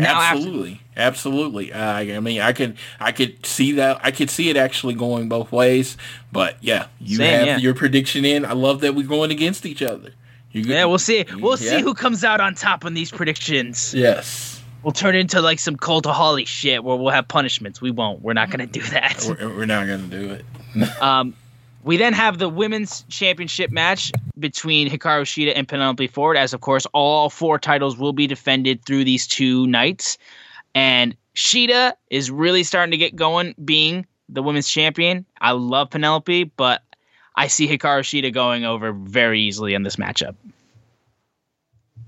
Speaker 2: Now, Absolutely. After- Absolutely. Uh, I mean, I could, I could see that. I could see it actually going both ways. But yeah, you Same, have yeah. your prediction in. I love that we're going against each other.
Speaker 1: You, yeah, we'll see. We'll yeah. see who comes out on top on these predictions.
Speaker 2: Yes.
Speaker 1: We'll turn into like some cultaholic shit where we'll have punishments. We won't. We're not going to do that.
Speaker 2: We're, we're not going to do it.
Speaker 1: um, we then have the women's championship match between Hikaru Shida and Penelope Ford, as of course all four titles will be defended through these two nights. And Shida is really starting to get going, being the women's champion. I love Penelope, but I see Hikaru Shida going over very easily in this matchup.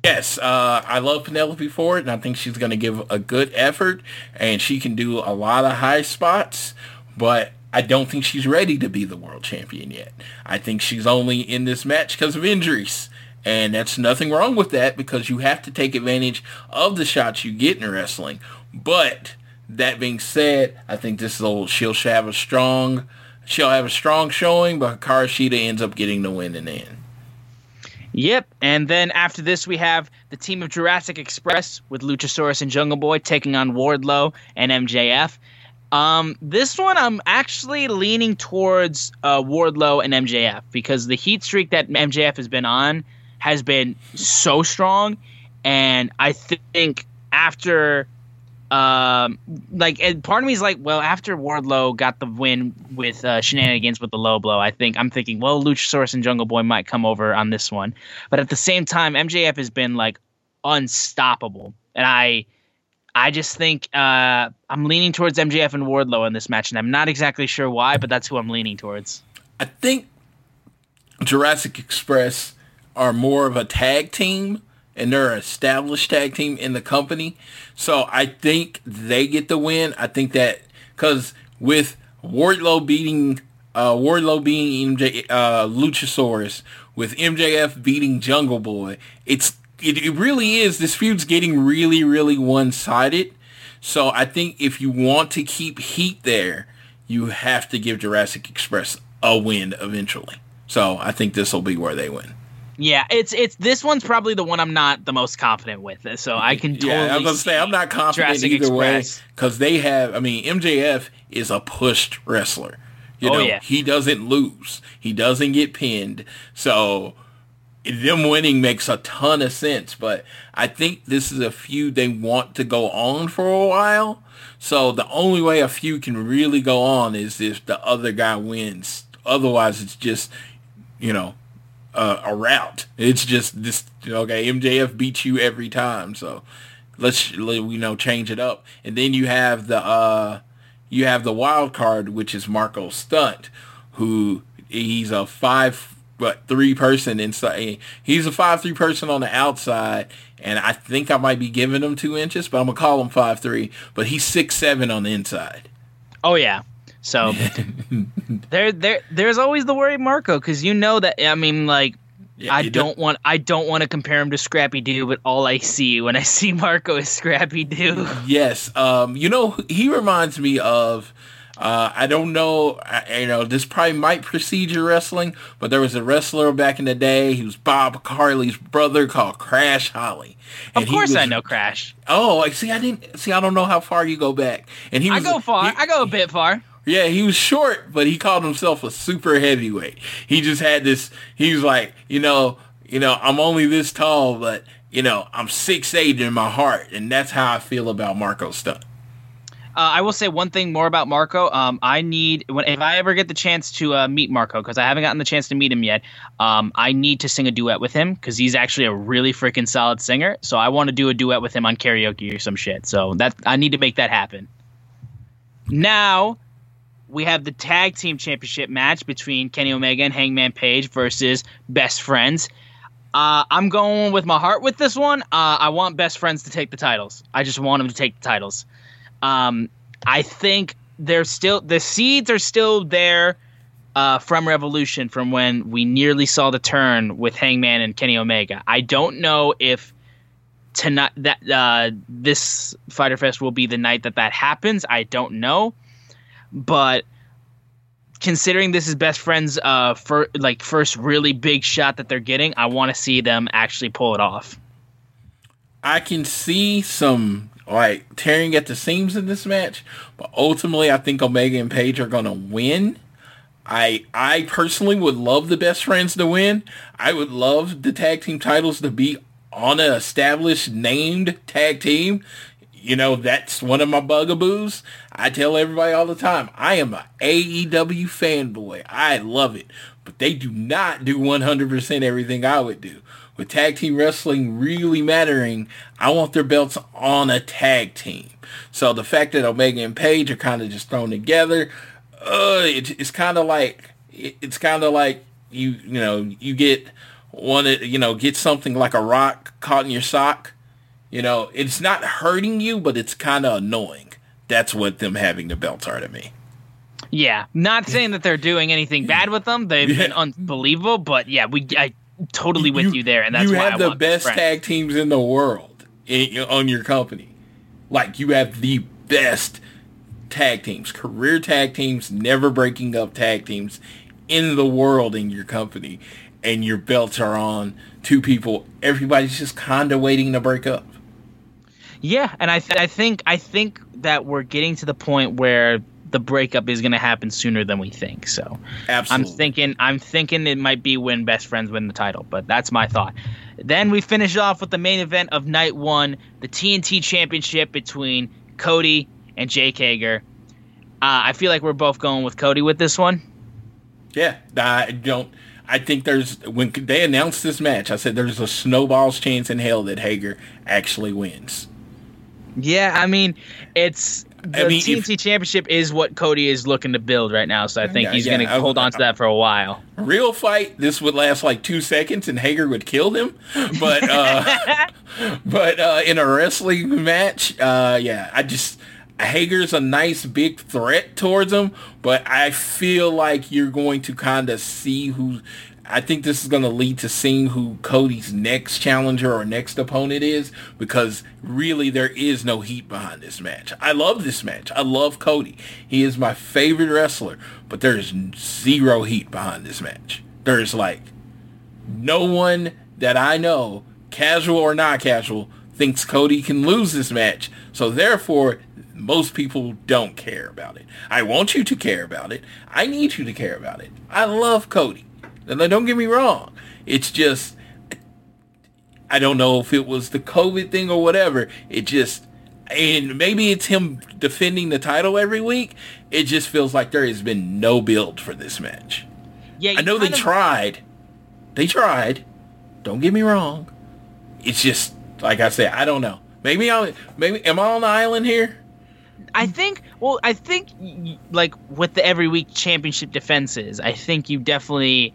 Speaker 2: Yes, uh, I love Penelope Ford, and I think she's going to give a good effort, and she can do a lot of high spots, but I don't think she's ready to be the world champion yet. I think she's only in this match because of injuries, And that's nothing wrong with that because you have to take advantage of the shots you get in wrestling. But that being said, I think this will she'll have a strong she'll have a strong showing, but Hikaru ends up getting the win in the end.
Speaker 1: Yep. And then after this, we have the team of Jurassic Express with Luchasaurus and Jungle Boy taking on Wardlow and MJF. Um, this one, I'm actually leaning towards uh, Wardlow and MJF because the heat streak that MJF has been on has been so strong. And I think after um, like, and part of me is like, well, after Wardlow got the win with uh, shenanigans with the low blow, I think I'm thinking, well, Luchasaurus and Jungle Boy might come over on this one. But at the same time, MJF has been like unstoppable, and I, I just think uh, I'm leaning towards MJF and Wardlow in this match, and I'm not exactly sure why, but that's who I'm leaning towards.
Speaker 2: I think Jurassic Express are more of a tag team and they're an established tag team in the company. So I think they get the win. I think that because with Wardlow beating uh, Wardlow beating MJ, uh, Luchasaurus, with MJF beating Jungle Boy, it's it, it really is. This feud's getting really, really one sided. So I think if you want to keep heat there, you have to give Jurassic Express a win eventually. So I think this will be where they win.
Speaker 1: Yeah, it's it's this one's probably the one I'm not the most confident with. So I can totally.
Speaker 2: Yeah, I was gonna say I'm not confident
Speaker 1: Jurassic
Speaker 2: either
Speaker 1: Express.
Speaker 2: way because they have. I mean, MJF is a pushed wrestler. You
Speaker 1: Oh,
Speaker 2: know,
Speaker 1: yeah.
Speaker 2: he doesn't lose. He doesn't get pinned. So them winning makes a ton of sense. But I think this is a feud they want to go on for a while. So the only way a feud can really go on is if the other guy wins. Otherwise, it's just you know uh, a route. It's just this. Okay, MJF beats you every time, so let's you know change it up. And then you have the uh, you have the wild card, which is Marco Stunt, who he's a five what three person inside. He's a five three person on the outside, and I think I might be giving him two inches, but I'm gonna call him five three. But he's six seven on the inside.
Speaker 1: Oh yeah. So there there there's always the worry Marco because you know that I mean like
Speaker 2: Yeah,
Speaker 1: I
Speaker 2: it
Speaker 1: don't want I don't want to compare him to Scrappy Doo, but all I see when I see Marco is Scrappy Doo.
Speaker 2: Yes. Um, you know, he reminds me of, uh, I don't know, I, you know, this probably might precede your wrestling, but there was a wrestler back in the day. He was Bob Carly's brother called Crash Holly.
Speaker 1: Of
Speaker 2: And he
Speaker 1: course
Speaker 2: was-
Speaker 1: I know Crash.
Speaker 2: Oh, I see. I didn't see. I don't know how far you go back. And he
Speaker 1: I go far.
Speaker 2: he-
Speaker 1: I go a bit far.
Speaker 2: yeah, he was short, but he called himself a super heavyweight. He just had this. He was like, you know, you know, I'm only this tall, but you know, I'm six eight in my heart, and that's how I feel about Marco Stunt.
Speaker 1: Uh, I will say one thing more about Marco. Um, I need when if I ever get the chance to uh, meet Marco because I haven't gotten the chance to meet him yet. Um, I need to sing a duet with him because he's actually a really freaking solid singer. So I want to do a duet with him on karaoke or some shit. So that I need to make that happen. Now we have the tag team championship match between Kenny Omega and Hangman Page versus Best Friends. Uh, I'm going with my heart with this one. Uh, I want Best Friends to take the titles. I just want them to take the titles. Um, I think they're still the seeds are still there uh, from Revolution, from when we nearly saw the turn with Hangman and Kenny Omega. I don't know if tonight that uh, this Fyter Fest will be the night that that happens. I don't know, but considering this is best friends uh for like first really big shot that they're getting i want to see them actually pull it off
Speaker 2: I can see some like tearing at the seams in this match, but ultimately I think Omega and Page are gonna win. I I personally would love the best friends to win. I would love the tag team titles to be on an established named tag team. You know, that's one of my bugaboos. I tell everybody all the time, I am a AEW fanboy. I love it. But they do not do 100% everything I would do. With tag team wrestling really mattering, I want their belts on a tag team. So the fact that Omega and Page are kind of just thrown together, uh, it, it's kind of like it, it's kind of like you you know you get one you know get something like a rock caught in your sock. You know, it's not hurting you, but it's kind of annoying. That's what them having the belts are to me.
Speaker 1: yeah not saying that they're doing anything bad with them they've been unbelievable but yeah we I, totally with you, there, and that's why
Speaker 2: you
Speaker 1: why
Speaker 2: have
Speaker 1: I
Speaker 2: the
Speaker 1: want
Speaker 2: best tag teams in the world in, on your company. Like you have the best tag teams, career tag teams, never breaking up tag teams in the world in your company, and your belts are on two people. Everybody's just kind of waiting to break up.
Speaker 1: Yeah, and I th- I think I think that we're getting to the point where the breakup is going to happen sooner than we think. So
Speaker 2: Absolutely.
Speaker 1: I'm thinking I'm thinking it might be when best friends win the title, but that's my thought. Then we finish off with the main event of night one, the TNT Championship between Cody and Jake Hager. Uh, I feel like we're both going with Cody with this one.
Speaker 2: Yeah, I don't. I think there's when they announced this match, I said there's a snowball's chance in hell that Hager actually wins.
Speaker 1: Yeah, I mean, it's the
Speaker 2: I mean, if-
Speaker 1: Championship is what Cody is looking to build right now, so I think
Speaker 2: Yeah,
Speaker 1: he's
Speaker 2: yeah,
Speaker 1: going to hold on to that for a while.
Speaker 2: Real fight, this would last like two seconds and Hager would kill him. But uh, but uh, in a wrestling match, uh, yeah, I just Hager's a nice big threat towards him, but I feel like you're going to kind of see who. I think this is going to lead to seeing who Cody's next challenger or next opponent is because really there is no heat behind this match. I love this match. I love Cody. He is my favorite wrestler, but there is zero heat behind this match. There's like no one that I know, casual or not casual, thinks Cody can lose this match. So therefore, most people don't care about it. I want you to care about it. I need you to care about it. I love Cody. And don't get me wrong. It's just I don't know if it was the COVID thing or whatever. It just and maybe it's him defending the title every week. It just feels like there has been no build for this match.
Speaker 1: Yeah,
Speaker 2: I know they
Speaker 1: of-
Speaker 2: tried. They tried. Don't get me wrong. It's just like I said. I don't know. Maybe I maybe am I on the island here?
Speaker 1: I think. Well, I think like with the every week championship defenses, I think you definitely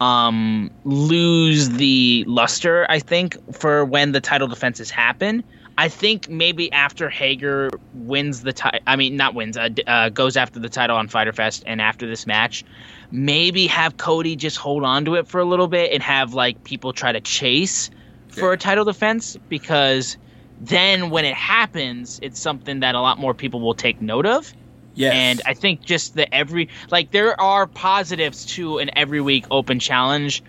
Speaker 1: um lose the luster. I think for when the title defenses happen. I think maybe after Hager wins the title, I mean not wins, uh, uh, goes after the title on Fyter Fest, and after this match, maybe have Cody just hold on to it for a little bit and have like people try to chase for a title defense because then when it happens, it's something that a lot more people will take note of.
Speaker 2: Yes.
Speaker 1: And I think just the every like there are positives to an every week open challenge.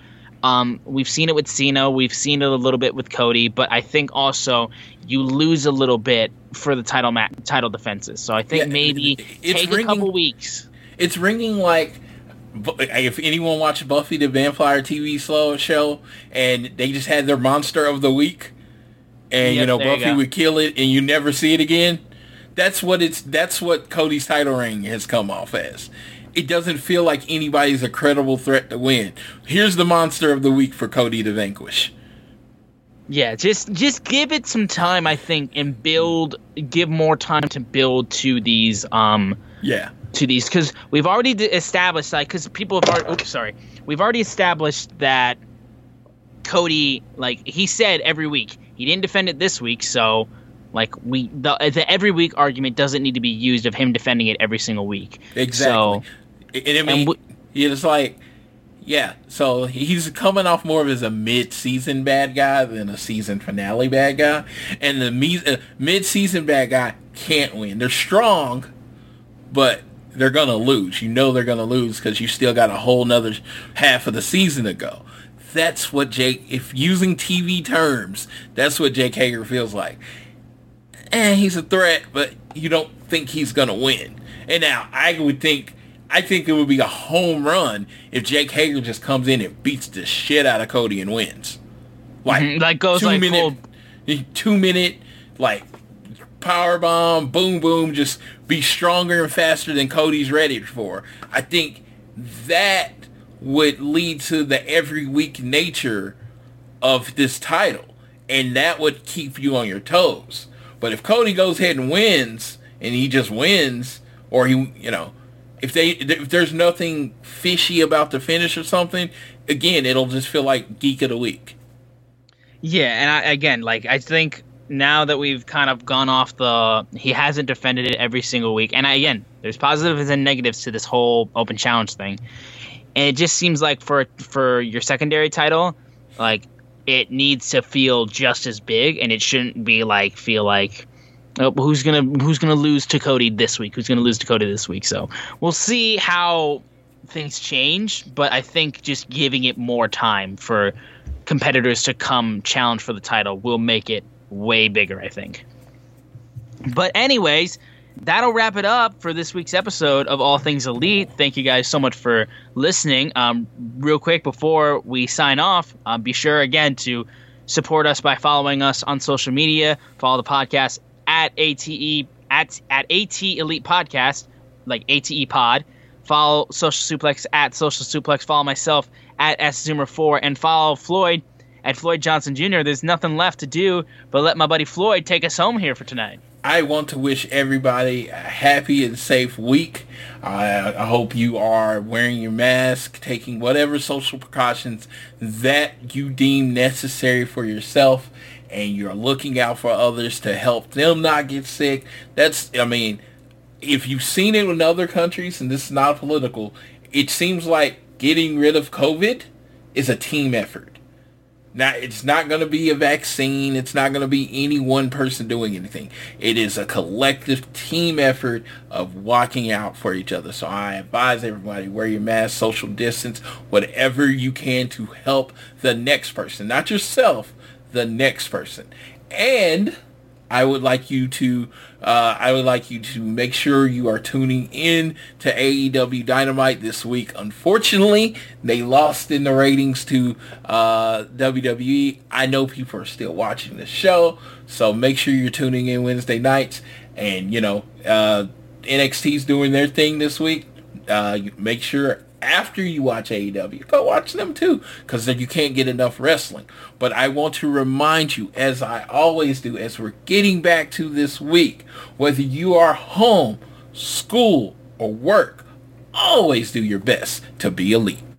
Speaker 1: Um, we've seen it with Cena, we've seen it a little bit with Cody, but I think also you lose a little bit for the title ma- title defenses. So I think
Speaker 2: Yeah,
Speaker 1: maybe
Speaker 2: it's
Speaker 1: take a couple weeks.
Speaker 2: it's ringing like if anyone watched Buffy the Vampire TV slow show and they just had their monster of the week and you know
Speaker 1: there you
Speaker 2: Buffy would kill it and you never see it again. That's what it's that's what Cody's title ring has come off as. It doesn't feel like anybody's a credible threat to win. Here's the monster of the week for Cody to vanquish.
Speaker 1: Yeah, just just give it some time, I think, and build. Give more time to build to these um
Speaker 2: Yeah.
Speaker 1: to these because we've already established like because people have already. Oops, sorry. We've already established that Cody, like he said every week, he didn't defend it this week, so like we the the every week argument doesn't need to be used of him defending it every single week.
Speaker 2: Exactly.
Speaker 1: So
Speaker 2: and I mean,
Speaker 1: and
Speaker 2: it's like, yeah. So he's coming off more of as a mid-season bad guy than a season finale bad guy. And the me- uh, mid-season bad guy can't win. They're strong, but they're gonna lose. You know they're gonna lose because you still got a whole nother half of the season to go. That's what Jake. If using TV terms, that's what Jake Hager feels like. He's a threat, but you don't think he's gonna win. And now I would think, I think it would be a home run if Jake Hager just comes in and beats the shit out of Cody and wins. Like,
Speaker 1: Mhm, like goes
Speaker 2: two
Speaker 1: like
Speaker 2: minute, two minute, like power bomb, boom, boom, just be stronger and faster than Cody's ready for. I think that would lead to the every week nature of this title, and that would keep you on your toes. But if Cody goes ahead and wins, and he just wins, or he, you know, if they if there's nothing fishy about the finish or something, again, it'll just feel like geek of the week.
Speaker 1: Yeah, and I, again, like I think now that we've kind of gone off the, he hasn't defended it every single week, and I, again, there's positives and negatives to this whole open challenge thing, and it just seems like for for your secondary title, like it needs to feel just as big, and it shouldn't be like feel like. Oh, who's gonna who's gonna lose to Cody this week? Who's gonna lose to Cody this week? So we'll see how things change, but I think just giving it more time for competitors to come challenge for the title will make it way bigger, I think. But anyways, that'll wrap it up for this week's episode of All Things Elite. Thank you guys so much for listening. Um, real quick before we sign off, um, be sure again to support us by following us on social media. Follow the podcast at ATE at at AT Elite Podcast, like ATE Pod. Follow Social Suplex at Social Suplex. Follow myself at SZoomer4 and follow Floyd at Floyd Johnson Jr. There's nothing left to do but let my buddy Floyd take us home here for tonight.
Speaker 2: I want to wish everybody a happy and safe week. I, I hope you are wearing your mask, taking whatever social precautions that you deem necessary for yourself, and you're looking out for others to help them not get sick. That's, I mean, if you've seen it in other countries, and this is not political, it seems like getting rid of COVID is a team effort. Now, it's not going to be a vaccine. It's not going to be any one person doing anything. It is a collective team effort of watching out for each other. So I advise everybody, wear your mask, social distance, whatever you can to help the next person. Not yourself, the next person. And I would like you to uh, I would like you to make sure you are tuning in to AEW Dynamite this week. Unfortunately, they lost in the ratings to uh, WWE. I know people are still watching the show, so make sure you're tuning in Wednesday nights. And you know, uh, NXT's doing their thing this week. Uh, make sure after you watch AEW, go watch them too, because then you can't get enough wrestling. But I want to remind you, as I always do, as we're getting back to this week, whether you are home, school, or work, always do your best to be elite.